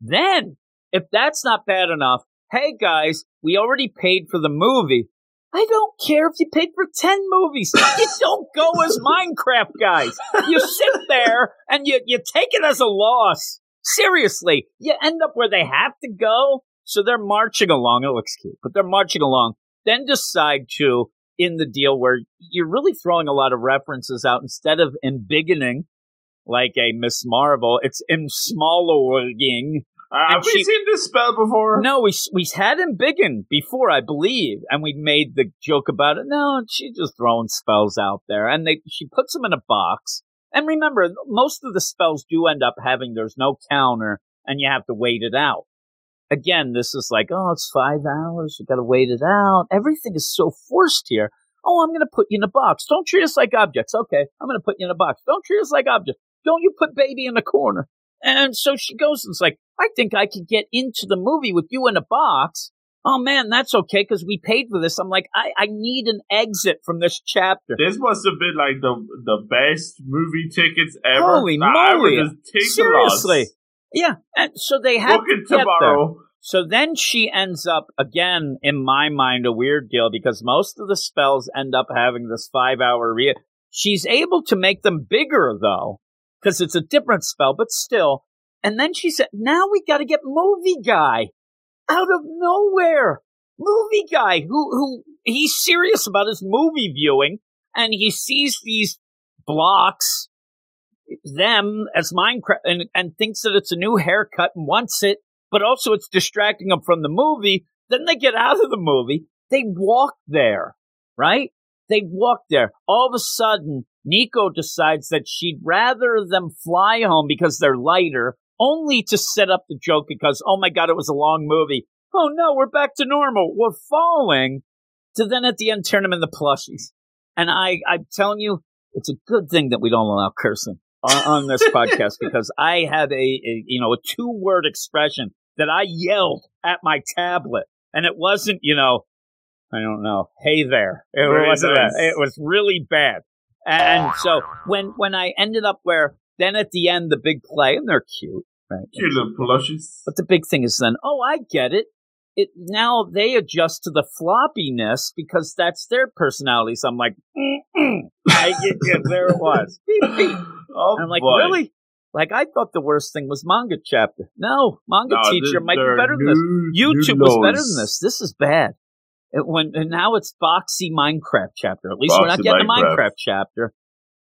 Then, if that's not bad enough, hey guys, we already paid for the movie. I don't care if you paid for 10 movies. You don't go as Minecraft guys. You sit there and you, you take it as a loss. Seriously, you end up where they have to go. So they're marching along. It looks cute, but they're marching along. Then decide to, in the deal where you're really throwing a lot of references out instead of embiggening like a Miss Marvel, it's ensmallowing. Uh, have and we seen this spell before? No, we we had him biggin before, I believe, and we made the joke about it. No, she's just throwing spells out there, and they she puts them in a box. And remember, most of the spells do end up having there's no counter, and you have to wait it out. Again, this is like, oh, it's five hours. You got to wait it out. Everything is so forced here. Oh, I'm going to put you in a box. Don't treat us like objects. Okay, I'm going to put you in a box. Don't treat us like objects. Don't you put baby in the corner. And so she goes and it's like, I think I could get into the movie with you in a box. Oh man, that's okay because we paid for this. I'm like, I, I need an exit from this chapter. This must have been like the the best movie tickets ever. Holy Nah, I would moly. just take the Seriously. Yeah. And so they have Book to get there. So then she ends up again, in my mind, a weird deal because most of the spells end up having this five hour re. She's able to make them bigger though, because it's a different spell, but still. And then she said, now we got to get movie guy out of nowhere. Movie guy who, who he's serious about his movie viewing and he sees these blocks, them as Minecraft and, and thinks that it's a new haircut and wants it but also it's distracting them from the movie. Then they get out of the movie. They walk there, right? They walk there. All of a sudden, Nico decides that she'd rather them fly home because they're lighter, only to set up the joke because, oh my God, it was a long movie. Oh no, we're back to normal. We're falling. To then at the end turn them into plushies. And I, I'm telling you, it's a good thing that we don't allow cursing on, on this podcast because I had a, a you know a two word expression that I yelled at my tablet, and it wasn't you know I don't know hey there it Very wasn't nice. that it was really bad, and so when when I ended up where then at the end the big play and they're cute right Cute little plushies. but the big thing is then, oh, I get it. It now they adjust to the floppiness because that's their personality. So I'm like, Mm-mm. I get it. There it was. Oh, And I'm like, boy. really? Like I thought the worst thing was manga chapter. No, manga No, teacher might be better than this. YouTube was better than this. This is bad. It, when and now it's Boxy Minecraft chapter. At least we're not getting Minecraft. Minecraft chapter.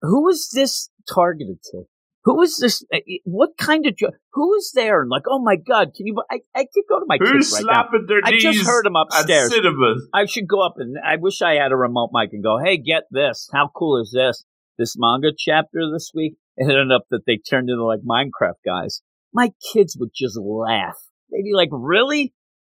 Who is this targeted to? Who is this? eh, eh, What kind of jo- who is there? And like, oh my god, can you? I I could go to my Who's kids right now. slapping their I just heard him at upstairs. I should go up and I wish I had a remote mic and go, hey, get this. How cool is this? This manga chapter this week. It ended up that they turned into like Minecraft guys. My kids would just laugh. They'd be like, really?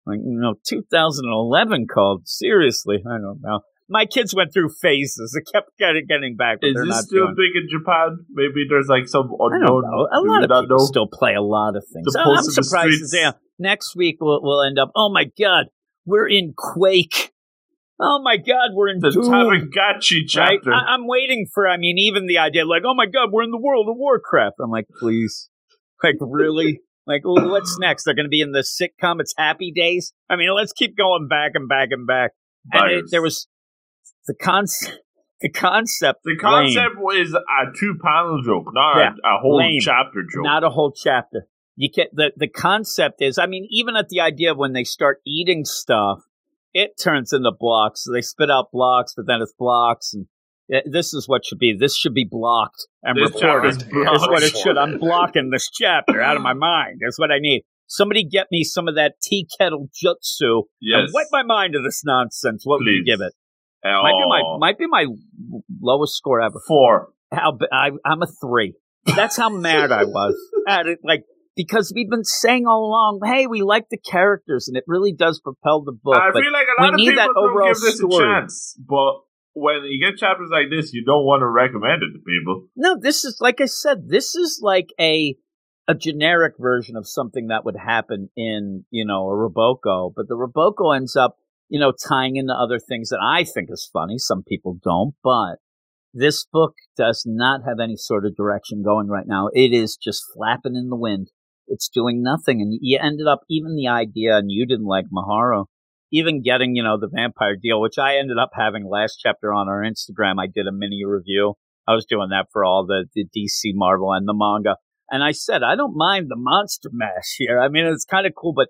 Like, you know, 2011 called. Seriously, I don't know. My kids went through phases. It kept getting, getting back, but Is this not still doing. big in Japan? Maybe there's like some unknown. I don't know. A lot of people know? still play a lot of things. The I- pulse I'm surprised. Yeah, next week we'll, we'll end up. Oh my god, we're in Quake. Oh my god, we're in The Doom. Tamagotchi Right? chapter. I, I'm waiting for. I mean, even the idea, like, oh my god, we're in the world of Warcraft. I'm like, please, like, really? Like, what's next? They're going to be in the sitcom. It's Happy Days. I mean, let's keep going back and back and back. And it, there was the concept. The concept. the lame. concept was a two panel joke, not Yeah, a, a whole lame. chapter joke. not a whole chapter. you get the the concept is, I mean, even at the idea of when they start eating stuff, it turns into blocks. So they spit out blocks, but then it's blocks, and this is what should be. This should be blocked and This reported. is what it should. I'm blocking this chapter out of my mind. That's what I need. Somebody get me some of that tea kettle jutsu Yes. and wipe my mind of this nonsense. What would you give it? Oh, Might be my oh. might be my lowest score ever. four. How I, I'm a three. That's how mad I was at it. Like because we've been saying all along, hey, we like the characters, and it really does propel the book. I but feel like a lot we of need people that don't give this story. a chance, but when you get chapters like this, you don't want to recommend it to people. no, this is like I said, this is like a a generic version of something that would happen in you know a Roboco, but the Roboco ends up you know tying into other things that I think is funny. Some people don't, but this book does not have any sort of direction going right now. It is just flapping in the wind. It's doing nothing, and you ended up even the idea, and you didn't like Maharo, even getting you know the vampire deal, which I ended up having last chapter on our Instagram. I did a mini review. I was doing that for all the, the DC Marvel and the manga, and I said I don't mind the monster mash here. I mean, it's kind of cool, but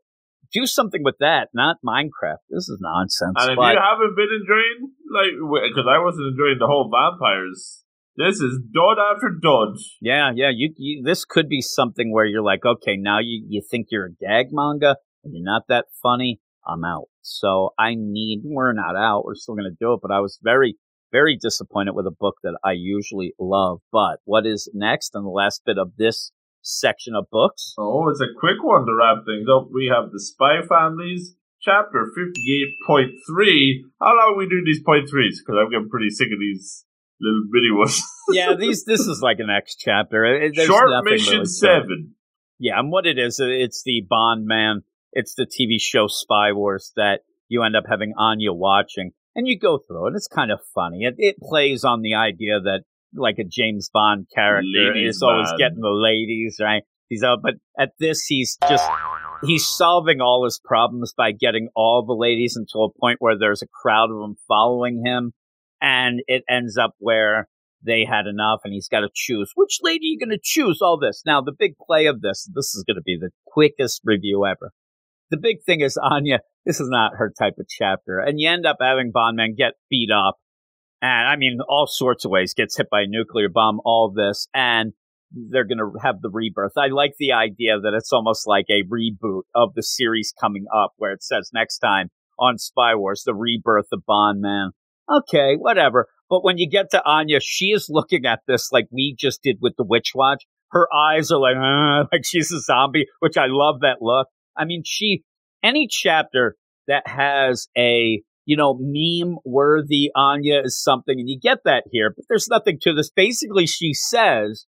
do something with that, not Minecraft. This is nonsense. And if but- you haven't been enjoying, like, because I wasn't enjoying the whole vampires, this is dud after dud. Yeah, yeah. You, you this could be something where you're like, okay, now you, you think you're a gag manga and you're not that funny. I'm out. So I need. We're not out. We're still gonna do it. But I was very, very disappointed with a book that I usually love. But what is next and the last bit of this section of books? Oh, it's a quick one to wrap things up. We have the Spy Families, chapter 58.3. How long we do these point threes? Because I'm getting pretty sick of these little bitty ones. yeah, these. This is like an X chapter. There's Short nothing Mission really. 7. Yeah, and what it is, uh, it's the Bond man. It's the TV show Spy Wars that you end up having Anya watching, and you go through it. It's kind of funny. It it plays on the idea that like a James Bond character Ladies is always getting the ladies, right? He's out, but at this, he's just he's solving all his problems by getting all the ladies until a point where there's a crowd of them following him, and it ends up where they had enough and he's got to choose which lady are you going to choose? All this. Now the big play of this this is going to be the quickest review ever. The big thing is anya this is not her type of chapter and you end up having bondman get beat up and i mean all sorts of ways gets hit by a nuclear bomb all this and they're going to have the rebirth. I like the idea that it's almost like a reboot of the series coming up where it says next time on spy wars the rebirth of bondman okay whatever but when you get to Anya, she is looking at this like we just did with the Witch Watch. Her eyes are like, uh, like she's a zombie, which I love that look. I mean, she, any chapter that has a, you know, meme worthy Anya is something, and you get that here, but there's nothing to this. Basically, she says,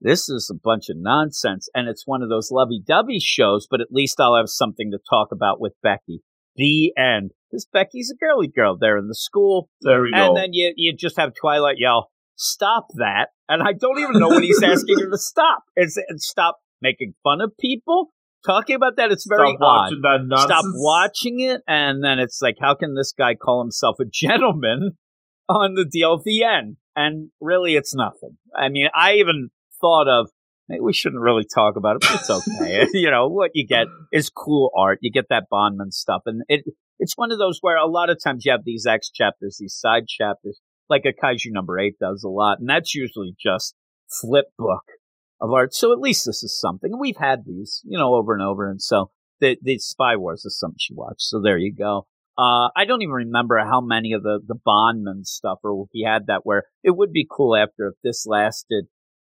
this is a bunch of nonsense, and it's one of those lovey dovey shows, but at least I'll have something to talk about with Becky. The end. Because Becky's a girly girl there in the school. There we go. And then you you just have Twilight yell, "Stop that!" And I don't even know what he's asking her to stop. It's, it's stop making fun of people. Talking about that, it's very Stop odd. watching that nonsense. Stop watching it, and then it's like, how can this guy call himself a gentleman on the deal at the end? And really, it's nothing. I mean, I even thought of maybe we shouldn't really talk about it, but it's okay. you know, what you get is cool art. You get that Bondman stuff, and it it's one of those where a lot of times you have these X chapters, these side chapters, like a Kaiju number eight does a lot, and that's usually just flip book of art. So at least this is something. We've had these, you know, over and over, and so the the Spy Wars is something she watched. So there you go. Uh, I don't even remember how many of the the Bondman stuff, or if he had that. Where it would be cool after if this lasted,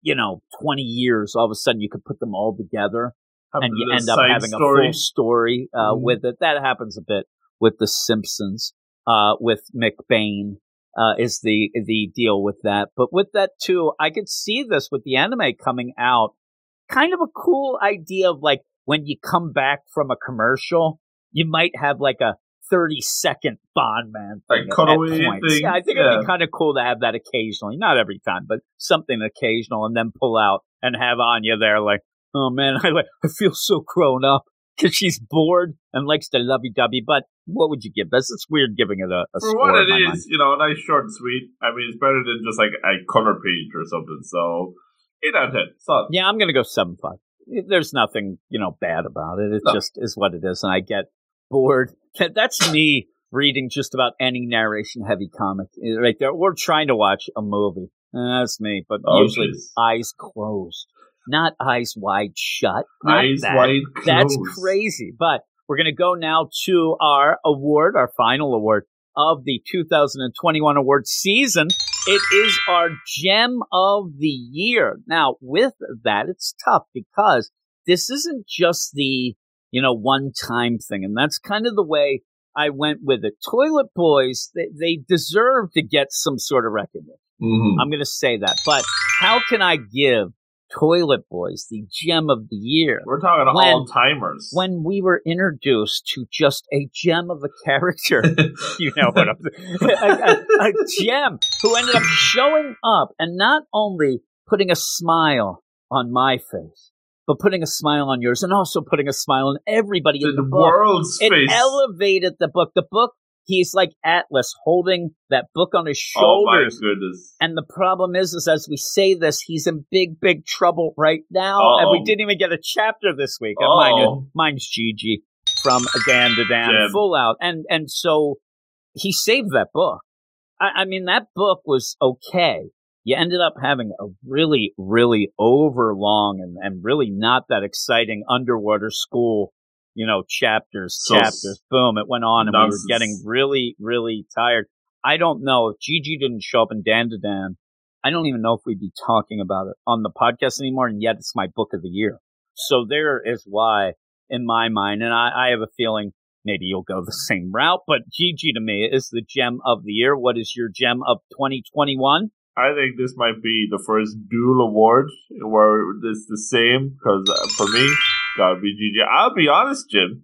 you know, twenty years. All of a sudden, you could put them all together Have and you end up having story. a full story uh, Mhm. with it. That happens a bit with The Simpsons, uh, with McBain. Uh, is the the deal with that? But with that too, I could see this with the anime coming out. Kind of a cool idea of like when you come back from a commercial, you might have like a thirty second Bondman Like thing at- at cutaway points. thing, Yeah, I think it'd be kind of cool to have that occasionally. Not every time, but something occasional, and then pull out and have Anya there like, oh man, I like I feel so grown up because she's bored and likes to lovey dovey. But what would you give this? It's weird giving it a, a For what it is, mind. you know, a nice, short, and sweet. I mean, it's better than just like a color page or something. So, 8 out of 10. Solid. Yeah, I'm gonna go seven five. there's nothing you know bad about it. It No. just is what it is, and I get bored. That's me reading just about any narration heavy comic eh, right there. Or trying to watch a movie. Eh, That's me, but Oh, usually jeez. eyes closed, not eyes wide shut. Not Eyes that. wide That's crazy. But we're going to go now to our award, our final award of the 2021 award season. It is our gem of the year. Now, with that, it's tough because this isn't just the, you know, one time thing. And that's kind of the way I went with it. Toilet Boys, they, they deserve to get some sort of recognition. Mhm. I'm going to say that. But how can I give Toilet Boys the gem of the year? We're talking When- all timers. when we were introduced to just a gem of a character, you know what I'm a, a, a gem who ended up showing up and not only putting a smile on my face, but putting a smile on yours and also putting a smile on everybody to in the the book. world's It elevated the book. The book, he's like Atlas holding that book on his oh shoulders. goodness. And the problem is, is as we say this, he's in big, big trouble right now. And we didn't even get a chapter this week. You, Uh-oh. mine's Gigi from Dandadan, Jim. full out. And and so he saved that book. I, I mean, that book was okay. You ended up having a really, really overlong and, and really not that exciting underwater school, you know, chapters, So chapters. Boom, it went on and nonsense. we were getting really, really tired. I don't know if Gigi didn't show up in Dandadan. I don't even know if we'd be talking about it on the podcast anymore, and yet it's my book of the year. So there is why, in my mind, and I, I have a feeling maybe you'll go the same route, but Gigi to me is the gem of the year. What is your gem of 2021? I think this might be the first dual award where it's the same because uh, for me, gotta be GG. I'll be honest, Jim,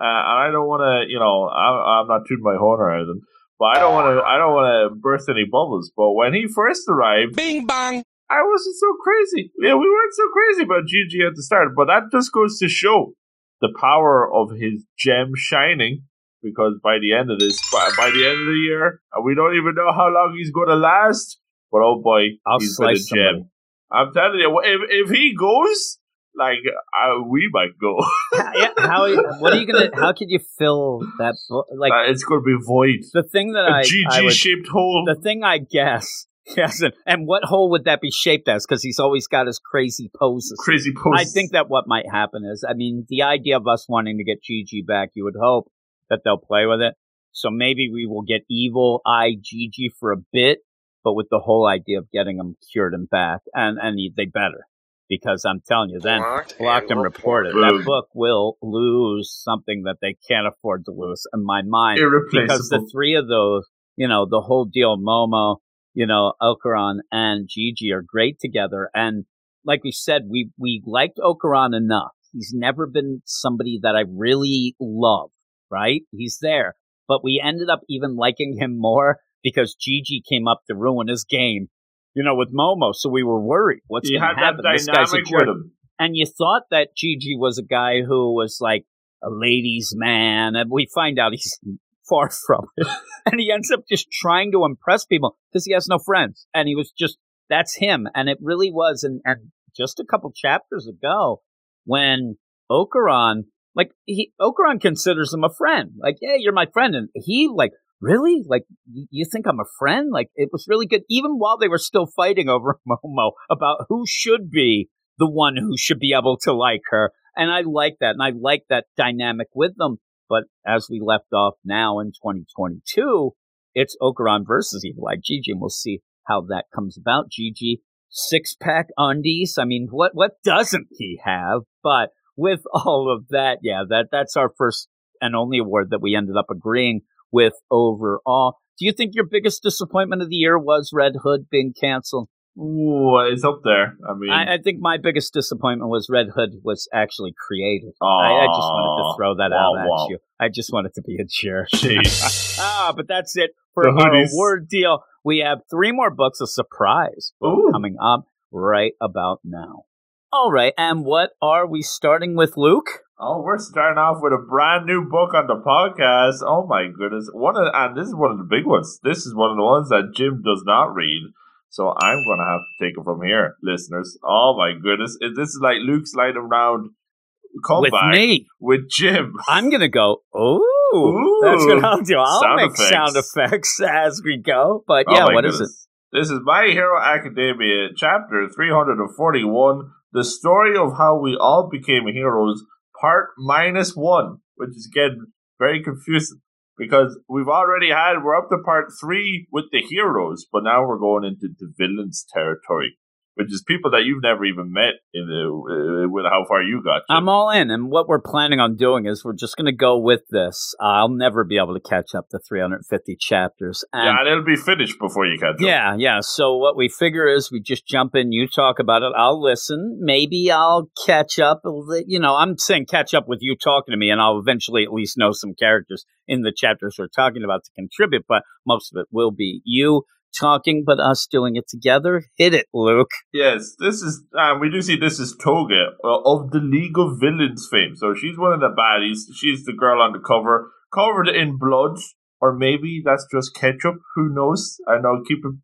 uh, and I don't want to, you know, I'm, I'm not tooting my horn or anything, but I don't want to, I don't want to burst any bubbles. But when he first arrived, Bing bang. I wasn't so crazy. Yeah, we weren't so crazy about GG at the start, but that just goes to show the power of his gem shining. Because by the end of this, by, by the end of the year, we don't even know how long he's going to last. But oh boy, I'll he's been a slice somebody. gem. I'm telling you, if if he goes, like uh, we might go. how, yeah, how what are you gonna? How could you fill that book? Like Uh, it's going to be void. the thing that A I, I GG would, shaped hole. the thing I guess. Yes, and, and what hole would that be shaped as? Because he's always got his crazy poses. Crazy post. I think that what might happen is, I mean, the idea of us wanting to get Gigi back, you would hope that they'll play with it. So maybe we will get evil eye Gigi for a bit, but with the whole idea of getting him cured and back, and and they better because I'm telling you, then blocked and reported. That book will lose something that they can't afford to lose in my mind because the three of those, you know, the whole deal, Momo, you know, Okaran and Gigi are great together. And like we said, we, we liked Okaran enough. He's never been somebody that I really love, right? He's there, but we ended up even liking him more because Gigi came up to ruin his game, you know, with Momo. So we were worried. What's he going to happen? This guy's a jerk with and you thought that Gigi was a guy who was like a ladies' man, and we find out he's far from it. and he ends up just trying to impress people because he has no friends, and he was just that's him, and it really was. And, and just a couple chapters ago, when Okaran, like he Okaran considers him a friend, like yeah, you're my friend, and he like. Really? Like, you think I'm a friend? Like, it was really good. Even while they were still fighting over Momo about who should be the one who should be able to like her. And I like that. And I like that dynamic with them. But as we left off now in 2022, it's Okaran versus Evil Eye Gigi, and we'll see how that comes about. Gigi, six pack undies. I mean, what, what doesn't he have? But with all of that, yeah, that, that's our first and only award that we ended up agreeing with overall. Do you think your biggest disappointment of the year was Red Hood being canceled? Ooh, it's up there. I mean, I, I think my biggest disappointment was Red Hood was actually created. I, I just wanted to throw that wow, out at wow. you. I just wanted to be a jerk. Jeez. ah, but that's it for The our hoodies. award deal. We have three more books, a surprise book Ooh. coming up right about now. All right, and what are we starting with, Luke? Oh, we're starting off with a brand new book on the podcast. Oh my goodness! One of and this is one of the big ones. This is one of the ones that Jim does not read. So I'm going to have to take it from here, listeners. Oh my goodness. This is like Luke sliding around With me, with Jim. I'm gonna go. Ooh, Ooh. that's what I'll do. I'll Sound make effects. sound effects as we go. But Oh yeah, my what is it? This is My Hero Academia, chapter 341, The Story of How We All Became Heroes, part minus one, which is again very confusing because we've already had, we're up to part three with the heroes, but now we're going into the villains territory, which is people that you've never even met in the, uh, with how far you got. Jim. I'm all in, and what we're planning on doing is we're just going to go with this. I'll never be able to catch up to 350 chapters, and yeah, and it'll be finished before you catch up. Yeah, yeah. So what we figure is we just jump in, you talk about it, I'll listen. Maybe I'll catch up. You know, I'm saying catch up with you talking to me, and I'll eventually at least know some characters in the chapters we're talking about to contribute, but most of it will be you talking, but us doing it together. Hit it, Luke. Yes, this is. Um, we do see this is Toga of the League of Villains fame. So she's one of the baddies. She's the girl on the cover, covered in blood, or maybe that's just ketchup. Who knows? I know. Keep it,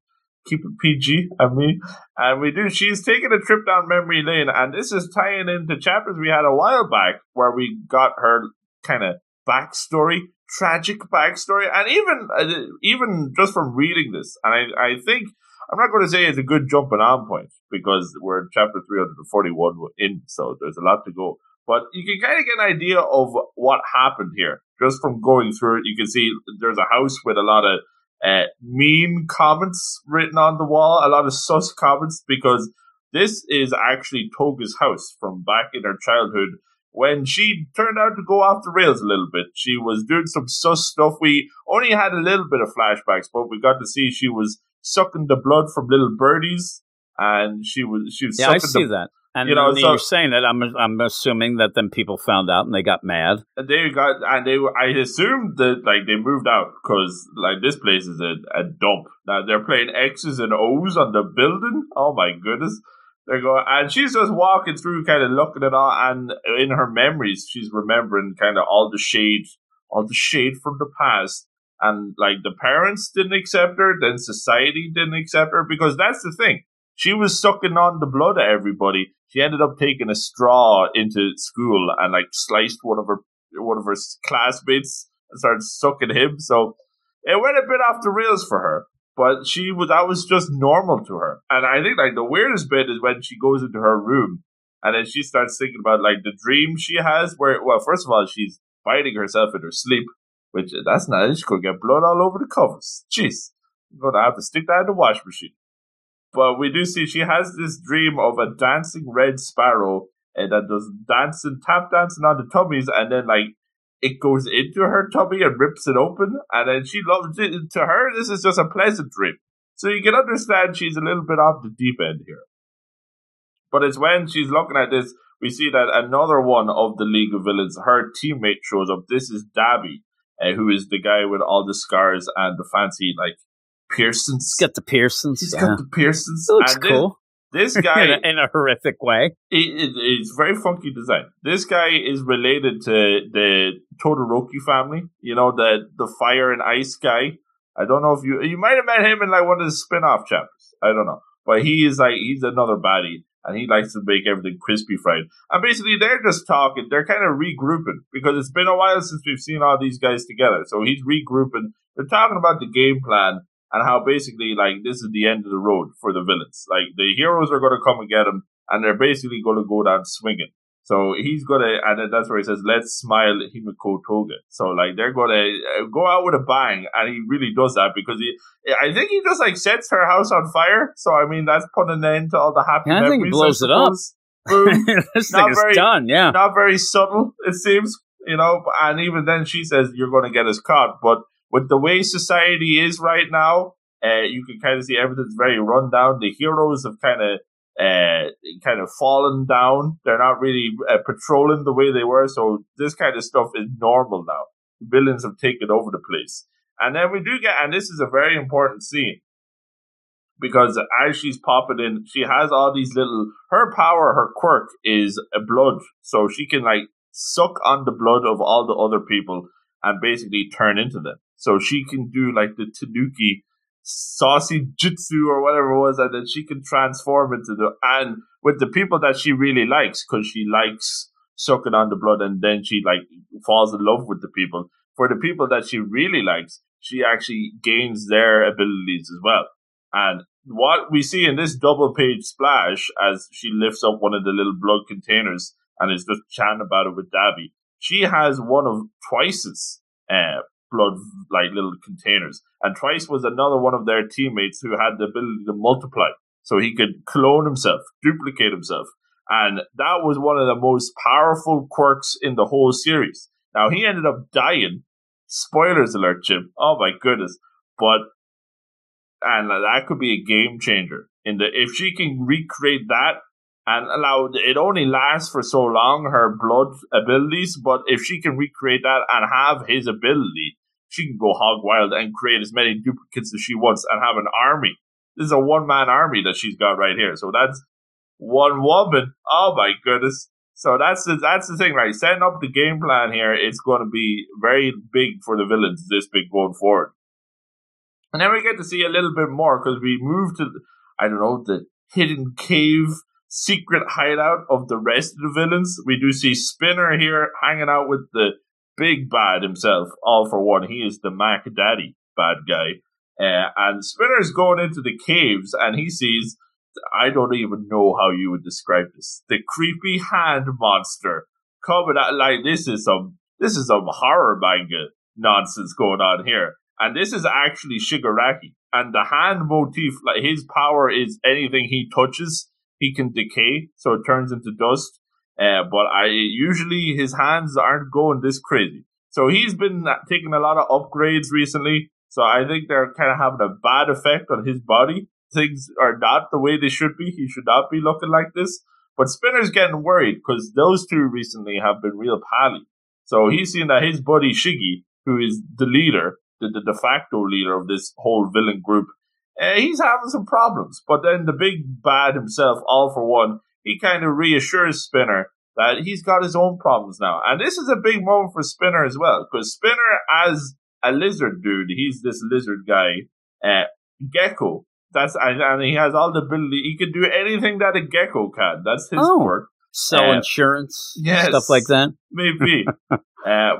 keep it PG. I mean, and we do. She's taking a trip down memory lane, and this is tying into chapters we had a while back where we got her kind of backstory, tragic backstory, and even uh, even just from reading this, and I, I think I'm not going to say it's a good jumping on point because we're in chapter 341 in, so there's a lot to go. But you can kind of get an idea of what happened here just from going through it. You can see there's a house with a lot of uh, mean comments written on the wall, a lot of sus comments because this is actually Toga's house from back in her childhood when she turned out to go off the rails a little bit. She was doing some sus stuff. We only had a little bit of flashbacks, but we got to see she was sucking the blood from little birdies, and she was she was Yeah, I see the, that. And you know, so- you're saying that, I'm I'm assuming that then people found out and they got mad. And they got and they were- I assumed that like they moved out because like this place is a, a dump. Now they're playing X's and O's on the building. Oh my goodness. They're going and she's just walking through kind of looking at all and in her memories she's remembering kind of all the shade all the shade from the past. And like the parents didn't accept her, then society didn't accept her because that's the thing. She was sucking on the blood of everybody. She ended up taking a straw into school and like sliced one of her one of her classmates and started sucking him. So it went a bit off the rails for her. But she was that was just normal to her. And I think like the weirdest bit is when she goes into her room and then she starts thinking about like the dream she has where well, first of all, she's biting herself in her sleep, which that's not she could get blood all over the covers. Jeez. You're gonna have to stick that in the wash machine. But we do see she has this dream of a dancing red sparrow and that does dancing, tap dancing on the tummies, and then like it goes into her tummy and rips it open, and then she loves it. To her, this is just a pleasant dream. So you can understand she's a little bit off the deep end here. But it's when she's looking at this, we see that another one of the League of Villains, her teammate shows up. This is Dabi, uh, who is the guy with all the scars and the fancy like piercings. He's got the Pearsons. He's yeah. got the piercings. It looks And cool This, guy in, a, in a horrific way. it, it, it's very funky design. This guy is related to the Todoroki family. You know, the the fire and ice guy. I don't know if you you might have met him in like one of the spin-off chapters. I don't know. But he is like he's another baddie and he likes to make everything crispy fried. And basically they're just talking, they're kind of regrouping because it's been a while since we've seen all these guys together. So he's regrouping. They're talking about the game plan and how basically like this is the end of the road for the villains. Like the heroes are going to come and get them, and they're basically going to go down swinging. So he's gonna, and that's where he says, "Let's smile, Himiko Toga." So like they're gonna uh, go out with a bang, and he really does that because he, I think he just like sets her house on fire. So I mean, that's putting an end to all the happy Yeah, I think he blows it up. this Not thing is very- done. Yeah. not very subtle, it seems, you know. And even then, she says you're going to get us caught. But with the way society is right now, uh, you can kind of see everything's very run down. The heroes have kind of uh, kind of fallen down. They're not really uh, patrolling the way they were. So this kind of stuff is normal now. Villains have taken over the place. And then we do get, and this is a very important scene because as she's popping in, she has all these little. Her power, her quirk is a blood, so she can like suck on the blood of all the other people and basically turn into them. So she can do like the Tanuki saucy jutsu or whatever it was, and then she can transform into the and with the people that she really likes because she likes sucking on the blood, and then she like falls in love with the people. For the people that she really likes, she actually gains their abilities as well. And what we see in this double page splash as she lifts up one of the little blood containers and is just chatting about it with Dabi, she has one of Twice's uh, blood like little containers. And Twice was another one of their teammates who had the ability to multiply. So he could clone himself, duplicate himself. And that was one of the most powerful quirks in the whole series. Now he ended up dying. Spoilers alert, Jim. Oh my goodness. But and that could be a game changer. In the if she can recreate that and allow it only lasts for so long her blood abilities, but if she can recreate that and have his ability, she can go hog wild and create as many duplicates as she wants and have an army. This is a one man army that she's got right here. So that's one woman. Oh my goodness. So that's the, that's the thing, right? Setting up the game plan here, it's going to be very big for the villains this big going forward. And then we get to see a little bit more because we move to, I don't know, the hidden cave secret hideout of the rest of the villains. We do see Spinner here hanging out with the big bad himself, all for one. He is the Mac Daddy bad guy. Uh, and Spinner's going into the caves and he sees, I don't even know how you would describe this, the creepy hand monster coming out like this is some, this is some horror manga nonsense going on here. And this is actually Shigaraki. And the hand motif, like his power is anything he touches, he can decay, so it turns into dust. Uh, but I usually his hands aren't going this crazy. So he's been taking a lot of upgrades recently. So I think they're kind of having a bad effect on his body. Things are not the way they should be. He should not be looking like this. But Spinner's getting worried because those two recently have been real pally. So he's seen that his buddy Shiggy, who is the leader, the, the de facto leader of this whole villain group, uh, he's having some problems. But then the big bad himself, all for one, he kind of reassures Spinner that he's got his own problems now. And this is a big moment for Spinner as well, because Spinner, as a lizard dude, he's this lizard guy, uh, Gecko. That's and, and he has all the ability. He can do anything that a gecko can. That's his Oh. work. Sell Uh, insurance, yes. stuff like that. Maybe. uh,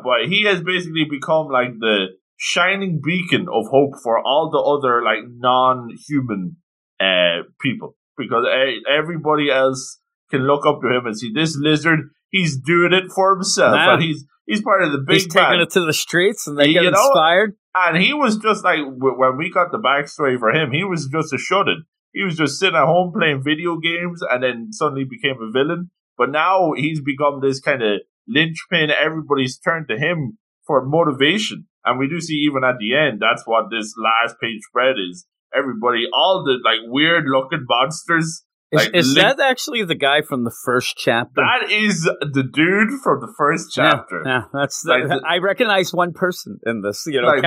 but he has basically become like the shining beacon of hope for all the other like non-human uh, people because everybody else can look up to him and see this lizard. He's doing it for himself, Wow. and he's he's part of the big He's taking band. it to the streets, and they You get know- inspired. And he was just like when we got the backstory for him, he was just a shut-in. He was just sitting at home playing video games, and then suddenly became a villain. But now he's become this kind of linchpin. Everybody's turned to him for motivation, and we do see even at the end that's what this last page spread is. Everybody, all the like weird-looking monsters. Is, Like, is lit- that actually the guy from the first chapter? That is the dude from the first chapter. Yeah, that's the, Like the- I recognize one person in this, you know, Like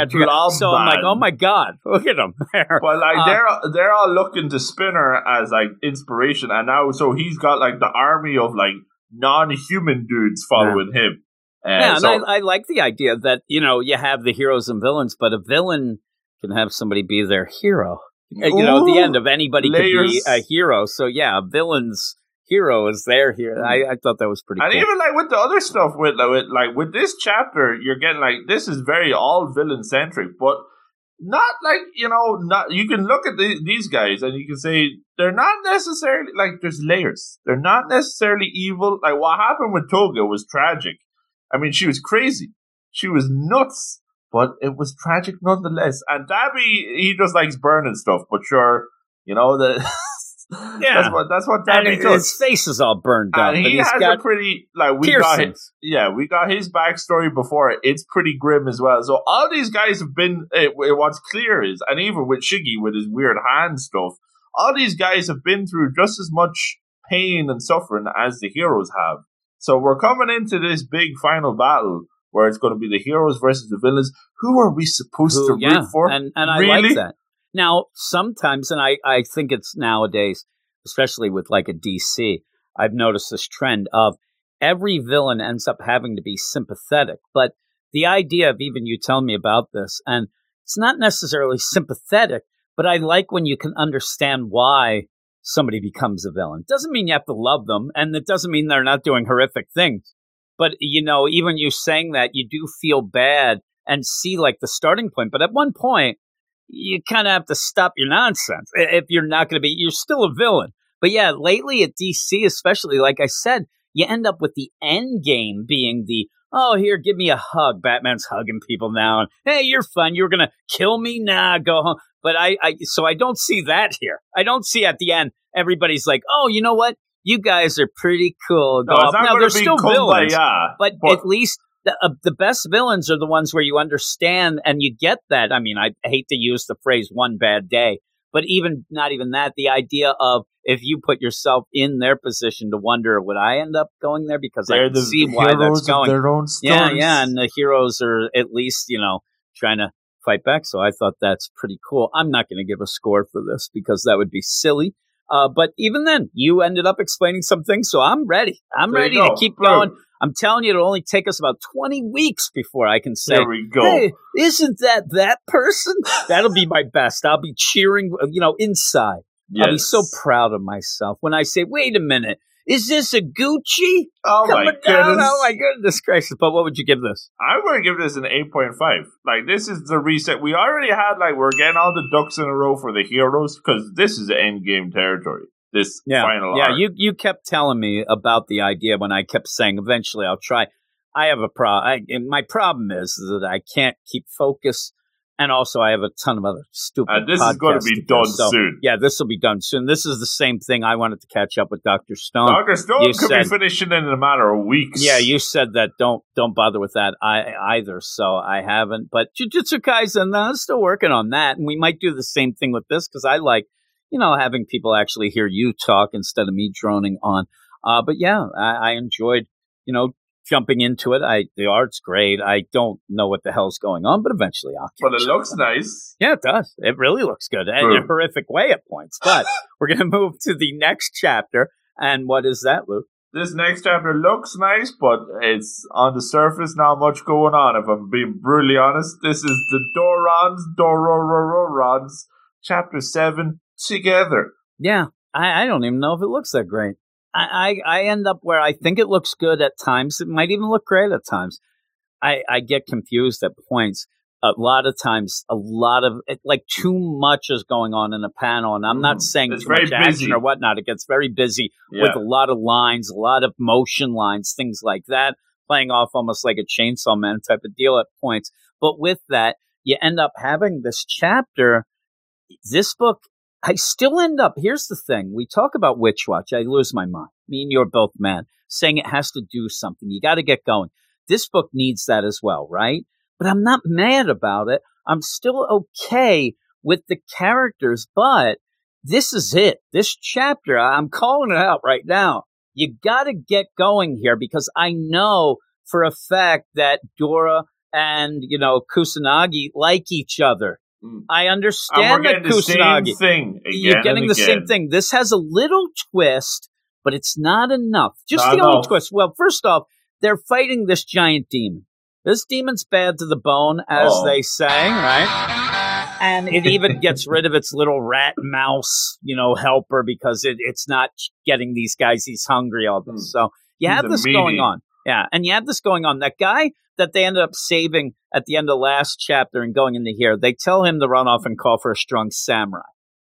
so I'm like, oh my god, look at him there. But like Uh, they're they're all looking to Spinner as like inspiration, and now so he's got like the army of like non-human dudes following him. Uh, yeah, so, and I, I like the idea that you know you have the heroes and villains, but a villain can have somebody be their hero. Uh, you know, at the end of anybody could be a hero. So yeah, a villain's hero is their hero. I, I thought that was pretty and cool. even like with the other stuff with like, with like with this chapter, you're getting like this is very all villain centric, but not like you know not you can look at the, these guys and you can say they're not necessarily like there's layers. They're not necessarily evil. Like what happened with Toga was tragic. I mean, she was crazy. She was nuts, but it was tragic nonetheless. And Dabi, he just likes burning stuff, but sure, you know that. Yeah. that's what that's what and Dabi his does. face is all burned up, And and he has a pretty like we got his, yeah we got his backstory before. It's pretty grim as well. So all these guys have been. Eh, it, eh, what's clear is, and even with Shiggy with his weird hand stuff, all these guys have been through just as much pain and suffering as the heroes have. So we're coming into this big final battle where it's going to be the heroes versus the villains. Who are we supposed Who- to yeah, root for? and and I Really? like that. Now, sometimes, and I I think it's nowadays, especially with like a DC, I've noticed this trend of every villain ends up having to be sympathetic. But the idea of even you telling me about this, and it's not necessarily sympathetic, but I like when you can understand why somebody becomes a villain. Doesn't mean you have to love them, and it doesn't mean they're not doing horrific things. But you know, even you saying that, you do feel bad and see like the starting point. But at one point, you kind of have to stop your nonsense if you're not going to be. You're still a villain. But yeah, lately at DC, especially, like I said, you end up with the end game being the oh here, give me a hug. Batman's hugging people now, and hey, you're fun. You're gonna kill me now. go home. But I, I, so I don't see that here. I don't see at the end everybody's like, oh, you know what? You guys are pretty cool. No, it's not Now they're still villains kumbaya. but, But- at least the, uh, the best villains are the ones where you understand and you get that. I mean, I hate to use the phrase "one bad day," but even not even that. The idea of if you put yourself in their position to wonder, would I end up going there? Because They're can the see why that's going. their own yeah, yeah, and the heroes are at least you know trying to fight back. So I thought that's pretty cool. I'm not going to give a score for this because that would be silly. Uh, but even then, you ended up explaining some things, so I'm ready. I'm There ready to keep Boom. going. I'm telling you, it'll only take us about 20 weeks before I can say, There we go. "Hey, isn't that that person?" That'll be my best. I'll be cheering, you know, inside. I'll be so proud of myself when I say, "Wait a minute, is this a Gucci Oh my coming goodness! down?" Oh my goodness gracious! But what would you give this? I'm going to give this an 8.5. Like, this is the reset. We already had, like, we're getting all the ducks in a row for the heroes because this is end game territory. This final yeah. arc. You you kept telling me about the idea when I kept saying eventually I'll try. I have a problem. My problem is that I can't keep focus, and also I have a ton of other stupid. And this is going to be do, done so, soon. Yeah, this will be done soon. This is the same thing I wanted to catch up with Doctor Stone. Dr. Stone you could said- be finishing in a matter of weeks. Yeah, you said that. Don't don't bother with that I, either. So I haven't. But Jujutsu Kaisen, uh, I'm still working on that, and we might do the same thing with this because I like, you know, having people actually hear you talk instead of me droning on. Uh, but yeah, I, I enjoyed, you know, jumping into it. I the art's great. I don't know what the hell's going on, but eventually I'll. But it up. looks nice. Yeah, it does. It really looks good in a horrific way at points. But we're gonna move to the next chapter, and what is that, Luke? This next chapter looks nice, but it's on the surface not much going on. If I'm being brutally honest, this is the Dorons, Dorororons, chapter seven together. Yeah, I, I don't even know if it looks that great. I, I, I end up where I think it looks good at times. It might even look great at times. I, I get confused at points. A lot of times, a lot of it, like too much is going on in a panel, and I'm not Mhm. saying It's too much very action busy. or whatnot. It gets very busy Yeah. with a lot of lines, a lot of motion lines, things like that, playing off almost like a chainsaw man type of deal at points. But with that, you end up having this chapter. This book, I still end up. Here's the thing: we talk about Witch Watch. I lose my mind. Me and you're both mad, saying it has to do something. You got to get going. This book needs that as well, right? But I'm not mad about it. I'm still okay with the characters, but this is it. This chapter, I'm calling it out right now. You got to get going here because I know for a fact that Dora and, you know, Kusanagi like each other. Mm. I understand that getting the same Kusanagi. thing. Again You're getting the same thing. This has a little twist, but it's not enough. Just Not the only enough. twist. Well, first off, they're fighting this giant demon. This demon's bad to the bone, as Oh. they say, right? And it even gets rid of its little rat mouse, you know, helper because it, it's not getting these guys. He's hungry all this. So you He's have this going on. Yeah. And you have this going on. That guy that they ended up saving at the end of last chapter and going into here, they tell him to run off and call for a strong samurai.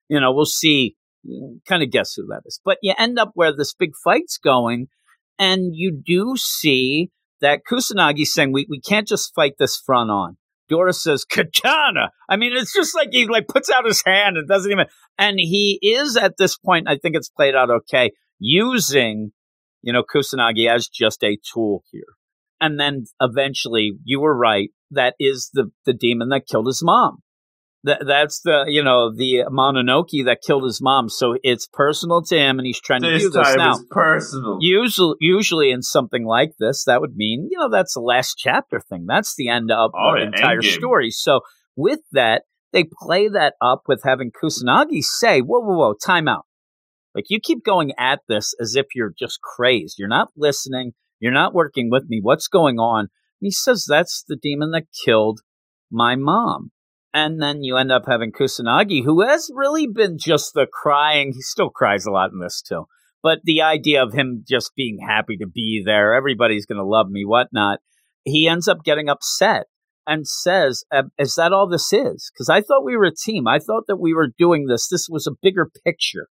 You know, we'll see, kind of guess who that is. But you end up where this big fight's going, and you do see that Kusanagi's saying, we, we can't just fight this front on. Dora says, Katana. I mean, it's just like he like puts out his hand and doesn't even, and he is at this point, I think it's played out okay, using, you know, Kusanagi as just a tool here. And then eventually, you were right. That is the the demon that killed his mom. That that's the you know the Mononoke that killed his mom. So it's personal to him, and he's trying to This do this now. is personal. Usually, usually in something like this, that would mean you know that's the last chapter thing. That's the end of Oh, the entire story. So with that, they play that up with having Kusanagi say, "Whoa, whoa, whoa, time out." Like you keep going at this as if you're just crazed. You're not listening. You're not working with me. What's going on? And he says that's the demon that killed my mom. And then you end up having Kusanagi, who has really been just the crying. He still cries a lot in this too. But the idea of him just being happy to be there, everybody's going to love me, whatnot. He ends up getting upset and says, Is that all this is? Because I thought we were a team. I thought that we were doing this. This was a bigger picture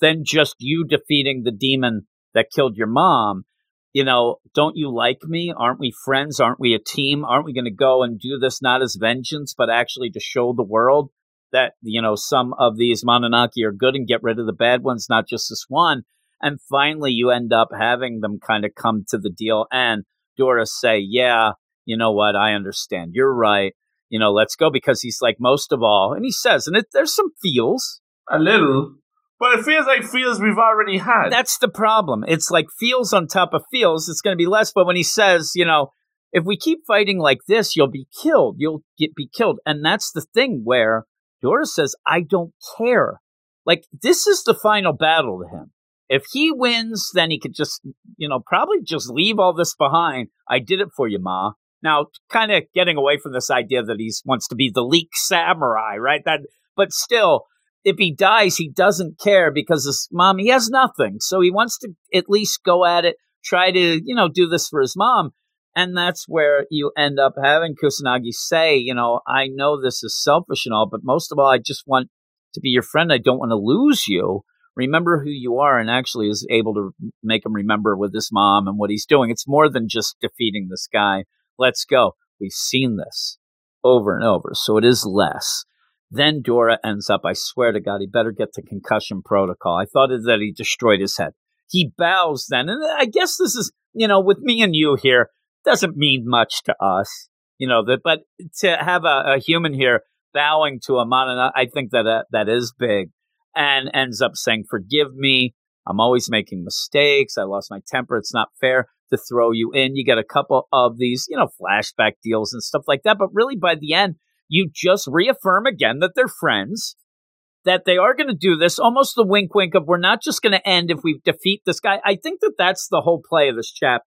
than just you defeating the demon that killed your mom. You know, don't you like me? Aren't we friends? Aren't we a team? Aren't we going to go and do this not as vengeance, but actually to show the world that, you know, some of these Mononoke are good and get rid of the bad ones, not just this one? And finally, you end up having them kind of come to the deal and Dora say, Yeah, you know what? I understand. You're right. You know, let's go because he's like, most of all, and he says, and it, there's some feels. A little. But it feels like feels we've already had. That's the problem. It's like feels on top of feels. It's going to be less. But when he says, you know, if we keep fighting like this, you'll be killed. You'll get be killed. And that's the thing where Dora says, I don't care. Like this is the final battle to him. If he wins, then he could just, you know, probably just leave all this behind. I did it for you, Ma. Now, kind of getting away from this idea that he wants to be the leak samurai, right? That, but still, if he dies, he doesn't care because his mom, he has nothing. So he wants to at least go at it, try to, you know, do this for his mom. And that's where you end up having Kusanagi say, you know, I know this is selfish and all, but most of all, I just want to be your friend. I don't want to lose you. Remember who you are, and actually is able to make him remember with his mom and what he's doing. It's more than just defeating this guy. Let's go. We've seen this over and over, so it is less. Then Dora ends up, I swear to God, he better get the concussion protocol. I thought that he destroyed his head. He bows then, and I guess this is, you know, with me and you here, doesn't mean much to us, you know, that, but to have a, a human here bowing to a man, I think that uh, that is big, and ends up saying, "Forgive me, I'm always making mistakes. I lost my temper. It's not fair to throw you in. You get a couple of these, you know, flashback deals and stuff like that, but really by the end." You just reaffirm again that they're friends, that they are going to do this, almost the wink wink of we're not just going to end if we defeat this guy. I think that that's the whole play of this chapter.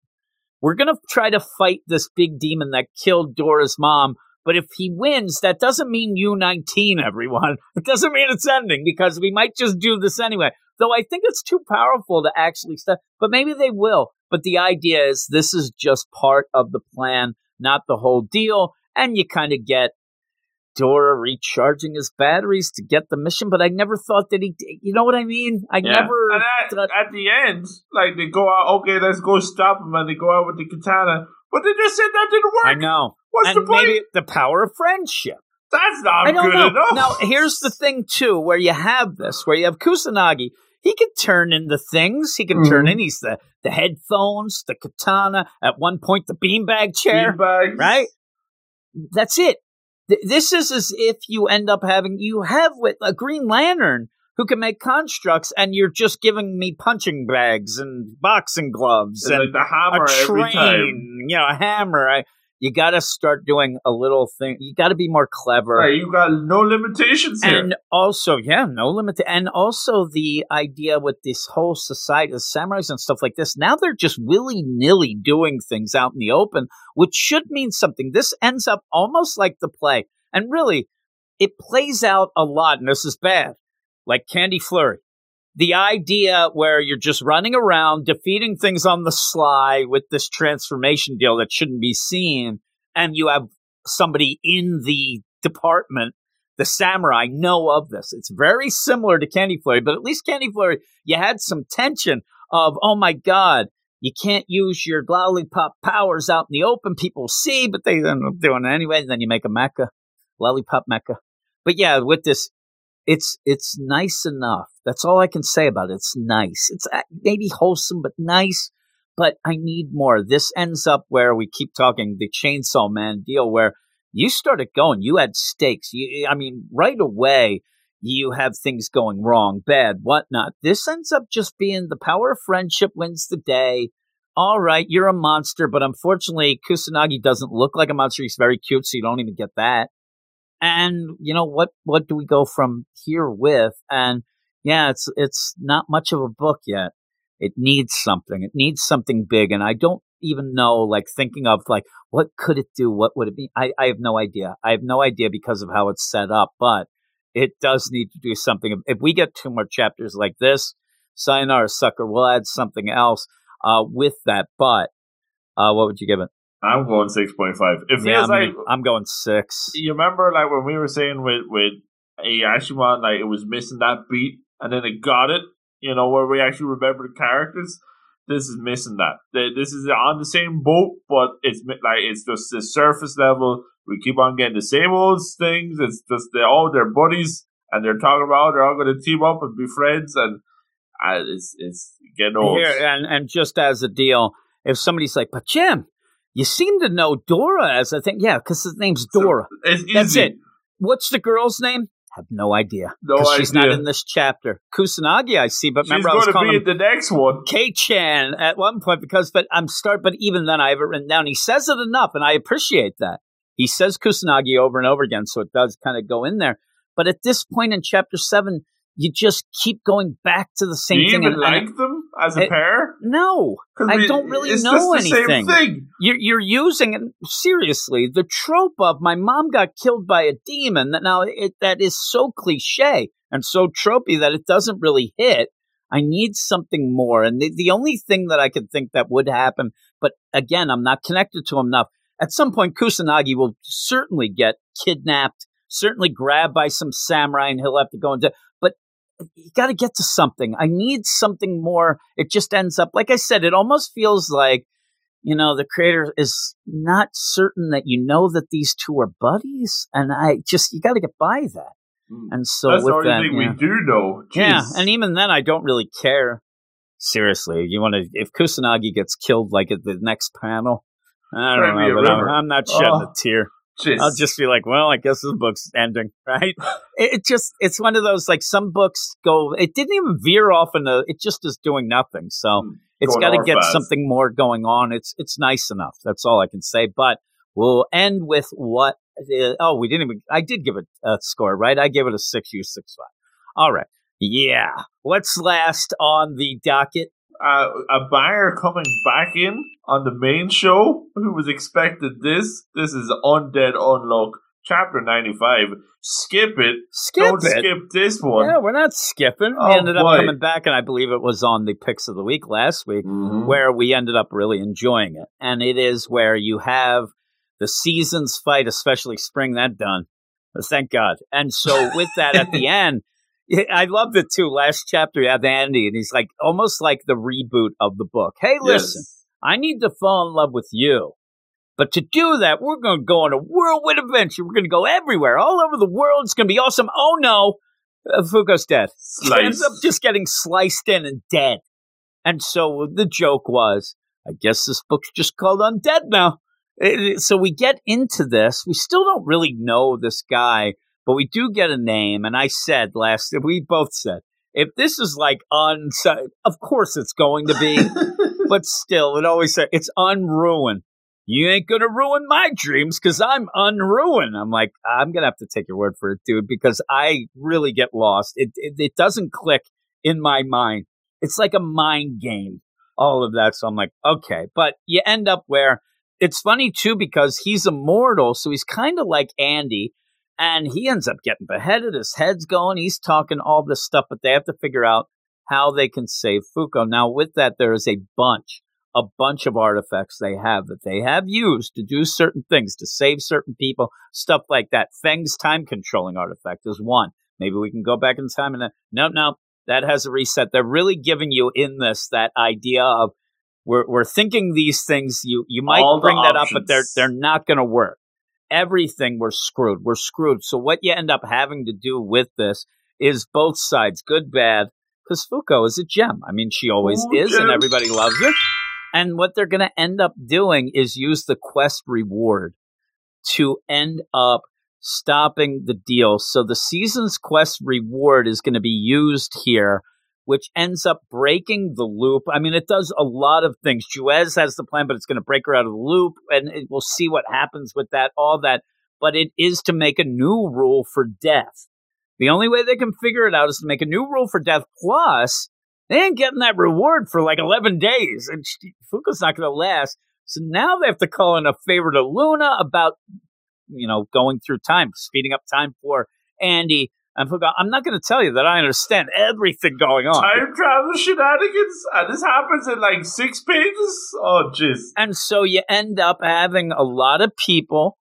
We're going to try to fight this big demon that killed Dora's mom. But if he wins, that doesn't mean U19, everyone. It doesn't mean it's ending because we might just do this anyway. Though I think it's too powerful to actually stop, but maybe they will. But the idea is this is just part of the plan, not the whole deal. And you kind of get Dora recharging his batteries to get the mission, but I never thought that he. You know what I mean? I Yeah. never. And at, thought- at the end, like they go out, okay, let's go stop him, and they go out with the katana. But they just said that didn't work. I know. What's and the point? maybe the power of friendship. That's not I don't good know. enough. Now, here's the thing too, where you have this, where you have Kusanagi. He can turn into things. He can turn Mhm. in. He's the the headphones, the katana. At one point, the beanbag chair. Beanbags. right? That's it. Th- This is as if you end up having you have with a Green Lantern who can make constructs, and you're just giving me punching bags and boxing gloves It's and like the hammer a every time. train, you know, a hammer. I, you got to start doing a little thing. You got to be more clever. Right, you got no limitations here. And also, yeah, no limit. And also the idea with this whole society, of samurais and stuff like this, now they're just willy nilly doing things out in the open, which should mean something. This ends up almost like the play. And really, it plays out a lot, and this is bad, like Candy Flurry. The idea where you're just running around defeating things on the sly with this transformation deal that shouldn't be seen, and you have somebody in the department the samurai know of this. It's very similar to Candy Flurry, but at least Candy Flurry, you had some tension of, oh my God, you can't use your lollipop powers out in the open. People see, but they end up doing it anyway. And then you make a mecha, lollipop mecha. But yeah, with this, it's it's nice enough. That's all I can say about it. It's nice. It's uh, maybe wholesome, but nice. But I need more. This ends up where we keep talking the Chainsaw Man deal, where you started going. You had stakes. You, I mean, right away, you have things going wrong, bad, whatnot. This ends up just being the power of friendship wins the day. All right, you're a monster, but unfortunately, Kusanagi doesn't look like a monster. He's very cute, so you don't even get that. And you know what? What do we go from here with? And yeah, it's it's not much of a book yet. It needs something. It needs something big, and I don't even know, like thinking of like what could it do? What would it be? I, I have no idea. I have no idea because of how it's set up, but it does need to do something. If we get two more chapters like this, sayonara sucker, we'll add something else uh, with that. But uh, what would you give it? I'm going six point five. It feels Yeah, I'm, like I'm going six. you remember like when we were saying with with Ayashimon, like it was missing that beat, and then it got it. You know where we actually remember the characters. This is missing that. This is on the same boat, but it's like it's just the surface level. We keep on getting the same old things. It's just they're all their buddies, and they're talking about they're all going to team up and be friends, and uh, it's it's getting old. Here, and and just as a deal, if somebody's like, "But Jim, you seem to know Dora," as I think, yeah, because his name's So, Dora. It's easy. That's it. What's the girl's name? Have no idea. No 'Cause she's not in this chapter. Kusanagi, I see, but She's remember I was going to calling be him the next one. K-Chan at one point because, but I'm start, but even then I have it written down. He says it enough, and I appreciate that. He says Kusanagi over and over again, so it does kind of go in there. But at this point in chapter seven, you just keep going back to the Do same you thing. even like them as a it- pair? No, I don't really know anything. Same thing. you're, you're using it seriously. The trope of my mom got killed by a demon that now it, that is so cliche and so tropey that it doesn't really hit. I need something more. And the, the only thing that I could think that would happen, but again, I'm not connected to him enough. At some point, Kusanagi will certainly get kidnapped, certainly grabbed by some samurai, and he'll have to go into. You got to get to something. I need something more. It just ends up, like I said, it almost feels like you know, the creator is not certain that you know that these two are buddies, and I just you got to get by that. Mm. And so That's the with only that, thing yeah. we do know. yeah, and even then, I don't really care. Seriously, you want to if Kusanagi gets killed like at the next panel, I don't know, but I'm. I'm not shedding Oh. a tear. Jeez. I'll just be like, well, I guess this book's ending, right? it, just it's one of those like some books go. It didn't even veer off into. It just is doing nothing. So Mm, it's got to get fast. something more going on. It's it's nice enough. That's all I can say. But we'll end with what? Uh, oh, we didn't even. I did give it a score, right? I gave it a six. You six five. All right. Yeah. What's last on the docket? Uh, a banger coming back in on the main show who was expected this. This is Undead Unluck, chapter 95. Skip it. Skip Don't it. skip this one. Yeah, we're not skipping. we Oh, ended up coming back, and I believe it was on the picks of the week last week. Mhm. where we ended up really enjoying it. And it is where you have the seasons fight, especially spring, that done. Thank God. And so with that at the end, I love the two Last chapter, you have Andy, and he's like almost like the reboot of the book. Hey, listen, Yes. I need to fall in love with you. But to do that, we're going to go on a whirlwind adventure. We're going to go everywhere, all over the world. It's going to be awesome. Oh no, uh, Fuko's dead. He Slice. ends up just getting sliced in and dead. And so the joke was, I guess this book's just called Undead now. So we get into this. We still don't really know this guy, but we do get a name. And I said last, we both said, if this is like un, of course it's going to be, but still, it always said it's unruined. You ain't gonna ruin my dreams because I'm unruined. I'm like, I'm gonna have to take your word for it, dude, because I really get lost. It it, it doesn't click in my mind. It's like a mind game, all of that. So I'm like, okay, but you end up where it's funny too because he's immortal, so he's kind of like Andy, and he ends up getting beheaded. His head's going. He's talking all this stuff, but they have to figure out how they can save Fuko. Now, with that, there is a bunch, a bunch of artifacts they have that they have used to do certain things, to save certain people, stuff like that. Feng's time controlling artifact is one. Maybe we can go back in time and then, no, no, that has a reset. They're really giving you in this that idea of we're, we're thinking these things. You you might All bring that up, but they're they're not going to work. Everything we're screwed. We're screwed. So what you end up having to do with this is both sides, good, bad. Because Fuko is a gem. I mean, she always Ooh, is, and everybody loves her. And what they're going to end up doing is use the quest reward to end up stopping the deal. So the season's quest reward is going to be used here, which ends up breaking the loop. I mean, it does a lot of things. Juiz has the plan, but it's going to break her out of the loop, and it, we'll see what happens with that, all that. But it is to make a new rule for death. The only way they can figure it out is to make a new rule for death. Plus, they ain't getting that reward for like 11 days. And she, Fuko's not going to last. So now they have to call in a favor to Luna about, you know, going through time, speeding up time for Andy. And forgot, I'm not going to tell you that I understand everything going on. Time travel shenanigans, and this happens in like six pages. Oh, jeez. And so you end up having a lot of people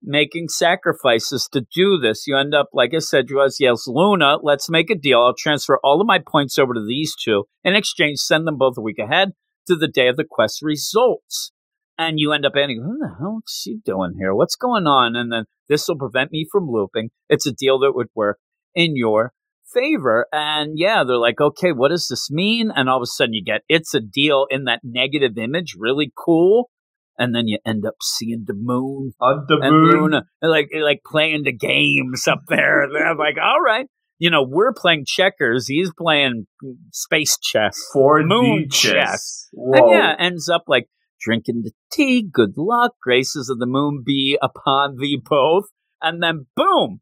making sacrifices to do this. You end up, like I said, you as yells, Luna, let's make a deal. I'll transfer all of my points over to these two. In exchange, send them both a week ahead to the day of the quest results. And you end up ending, who the hell is she doing here? What's going on? And then this will prevent me from looping. It's a deal that would work in your favor. And yeah, they're like, okay, what does this mean? And all of a sudden you get, it's a deal in that negative image, really cool. And then you end up seeing the moon On the moon. Luna, like like playing the games up there. And I'm like, all right, you know, we're playing checkers. He's playing space chess. 4D moon chess. chess. And yeah, ends up like drinking the tea. Good luck. Graces of the moon be upon thee both. And then boom,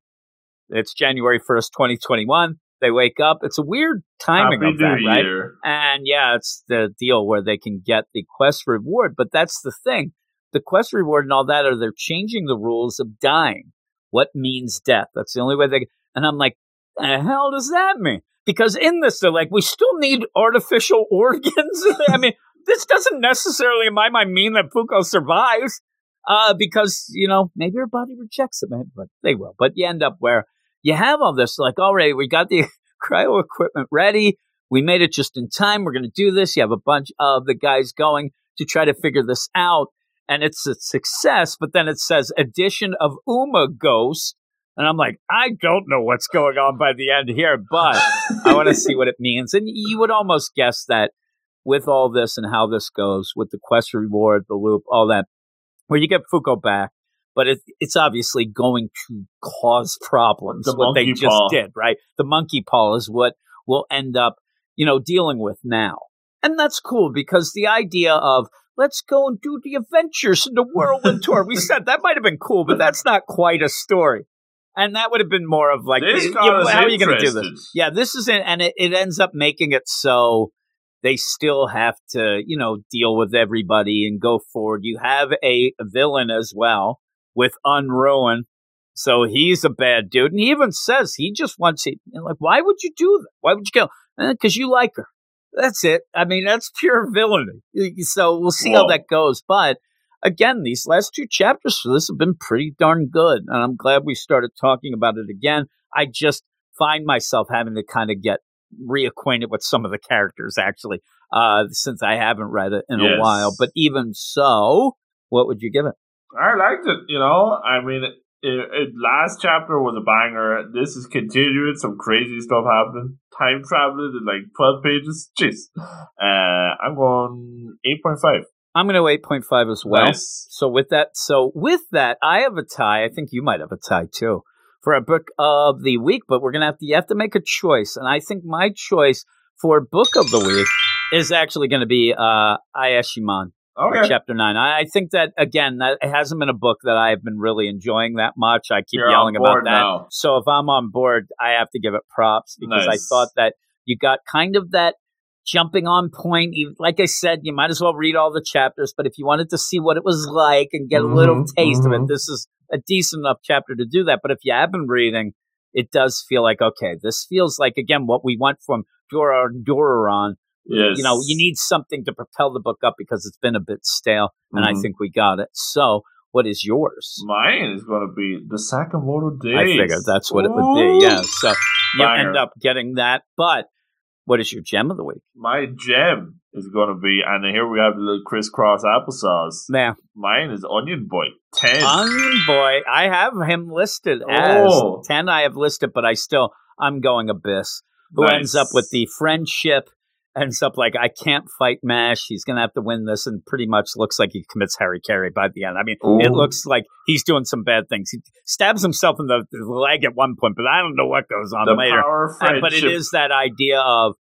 it's January first, twenty twenty one. They wake up. It's a weird timing Happy of that, right? Year. And yeah, it's the deal where they can get the quest reward. But that's the thing. The quest reward and all that are they're changing the rules of dying. What means death? That's the only way they. And I'm like, the hell does that mean? Because in this, they're like, we still need artificial organs. I mean, this doesn't necessarily, in my mind, mean that Fuko survives. Uh, because you know maybe her body rejects it, but they will. But you end up where you have all this, like, all right, we got the cryo equipment ready. We made it just in time. We're going to do this. You have a bunch of the guys going to try to figure this out. And it's a success, but then it says addition of Uma Ghost. And I'm like, I don't know what's going on by the end here, but I want to see what it means. And you would almost guess that with all this and how this goes, with the quest reward, the loop, all that, where you get Fuko back, but it, it's obviously going to cause problems. The what they just paw. did, right? The monkey paw is what we'll end up, you know, dealing with now. And that's cool because the idea of let's go and do the adventures in the whirlwind tour. We said that might have been cool, but that's not quite a story. And that would have been more of like, This you- you- how are you going to do this? Yeah, this isn't, and it, it ends up making it so they still have to, you know, deal with everybody and go forward. You have a villain as well with Unruin. So he's a bad dude. And he even says he just wants it. Like, why would you do that? Why would you kill? Because you like her. That's it. I mean, that's pure villainy. So we'll see how that goes. But again, these last two chapters for this have been pretty darn good. And I'm glad we started talking about it again. I just find myself having to kind of get reacquainted with some of the characters actually, uh, since I haven't read it in a while. But even so, what would you give it? I liked it. You know, I mean, it, it, last chapter was a banger. This is continuing. Some crazy stuff happening. Time traveling in like twelve pages. Jeez. Uh, I'm going eight point five. I'm going to 8.5 as well. Nice. So with that, so with that, I have a tie. I think you might have a tie too for a book of the week, but we're going to have to, you have to make a choice. And I think my choice for book of the week is actually going to be, uh. Okay. Chapter nine. I, I think that again, that it hasn't been a book that I've been really enjoying that much. I keep You're yelling about that. now. So if I'm on board, I have to give it props because Nice. I thought that you got kind of that jumping on point. Like I said, you might as well read all the chapters, but if you wanted to see what it was like and get a little Mhm, taste of mhm. it, this is a decent enough chapter to do that. But if you have been reading, it does feel like okay, this feels like again what we went from Dora Doron Yes. you know, you need something to propel the book up because it's been a bit stale, and I Mhm. think we got it. So, what is yours? Mine is going to be the Sakamoto Days. I figured that's what it would be. Yeah. So you Banger. end up getting that. But what is your gem of the week? My gem is going to be, and here we have the little crisscross applesauce. Now, Mine is Onion Boy. 10. Onion Boy, I have him listed Oh. as ten. I have listed, but I still I'm going Abyss, who Nice. ends up with the friendship. Ends up like I can't fight Mash. He's gonna have to win this, and pretty much looks like he commits Harry Carey by the end. I mean, it looks like he's doing some bad things. He stabs himself in the, leg at one point, but I don't know what goes on the later. power of friendship. but it is that idea of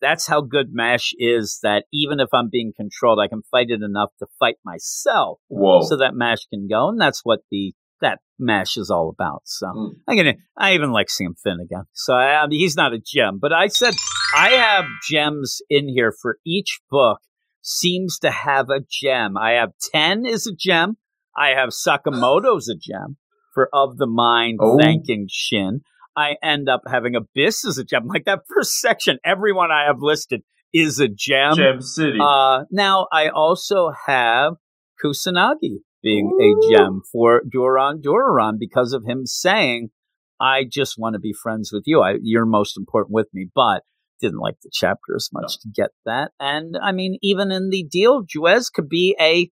that's how good Mash is. That even if I'm being controlled, I can fight it enough to fight myself, Whoa. so that Mash can go, and that's what the that Mash is all about. So Mm. I'm gonna. I even like seeing Finn again. So I, I mean, he's not a gem, but I said I have gems in here for each book seems to have a gem. I have 10 is a gem. I have Sakamoto's a gem for Of the Mind Oh. thanking Shin. I end up having Abyss as a gem. Like that first section, everyone I have listed is a gem. Gem City. Uh, now I also have Kusanagi being Ooh. a gem for Duran Duran because of him saying, "I just want to be friends with you. I, you're most important with me." But didn't like the chapter as much to get that. And I mean, even in the deal, Juiz could be a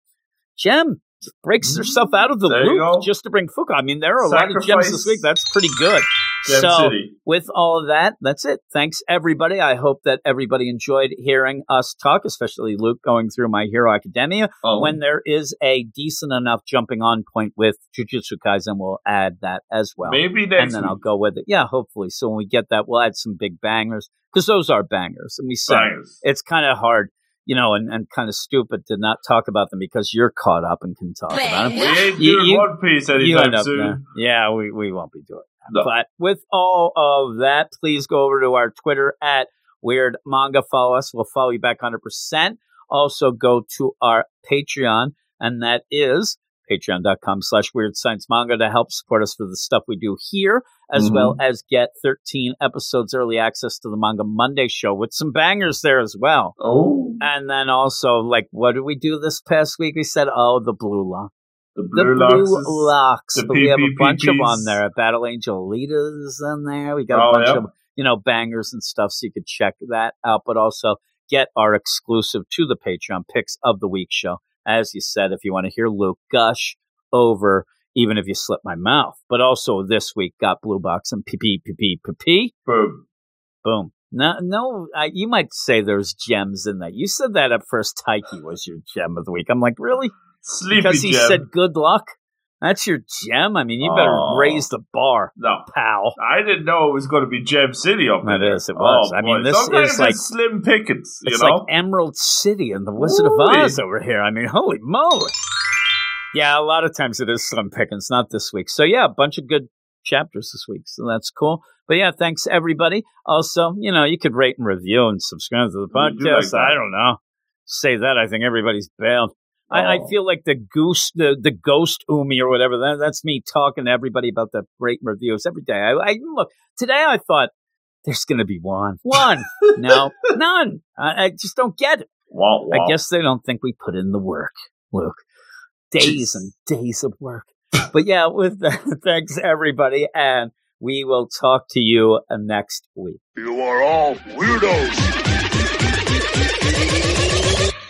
gem. Breaks herself out of the There loop just to bring Fuko. I mean, there are a lot of gems this week. That's pretty good. So, City. with all of that, that's it. Thanks, everybody. I hope that everybody enjoyed hearing us talk, especially Luke going through My Hero Academia. Oh. When there is a decent enough jumping on point with Jujutsu Kaisen, we'll add that as well. Maybe next and then week. I'll go with it. Yeah, hopefully. So when we get that, we'll add some big bangers because those are bangers. And we said Bangers. it's kind of hard, you know, and, and kind of stupid to not talk about them because you're caught up and can talk about them. We ain't You- doing you- One Piece You anytime end up soon. there. Yeah, we, we won't be doing that. No. But with all of that, please go over to our Twitter at Weird Manga. Follow us. We'll follow you back 100%. Also go to our Patreon, and that is patreon.com slash weird science manga to help support us for the stuff we do here, as Mhm. well as get 13 episodes early access to the Manga Monday show with some bangers there as well. Oh, And then also, like, what did we do this past week? We said, oh, the Blue Lock the the blue, blue locks. locks. the but we have a bunch of them on there. Battle Angel Alita's in there. We got Oh, a bunch yep. of you know bangers and stuff, so you could check that out. But also get our exclusive to the Patreon picks of the week show. As you said, if you want to hear Luke gush over, even if you slip my mouth. But also this week got Blue Box and PP PP PP. Boom. Boom. No, no. I, you might say there's gems in that. You said that at first. Taiki was your gem of the week. I'm like, really? Sleepy because he gem. said good luck. That's your gem. I mean, you better Oh. raise the bar, no. pal. I didn't know it was going to be Gem City up It there. is, it was. Oh, I mean, boy. this Sometimes is like- slim pickings. You It's know, like Emerald City and the Wizard of Ooh-wee. Oz over here. I mean, holy moly! Yeah, a lot of times it is slim pickings, not this week. So yeah, a bunch of good chapters this week, so that's cool. But yeah, thanks everybody. Also, you know, you could rate and review and subscribe to the do like podcast. I don't know. Say that, I think everybody's bailed. I, I Oh. feel like the goose, the, the ghost Umi or whatever. That, that's me talking to everybody about the great reviews every day. I, I look today. I thought there's going to be one, one, no, none. I, I just don't get it. Wah, wah. I guess they don't think we put in the work, Luke. Days and days of work. But yeah, with that, thanks everybody, and we will talk to you uh, next week. You are all weirdos.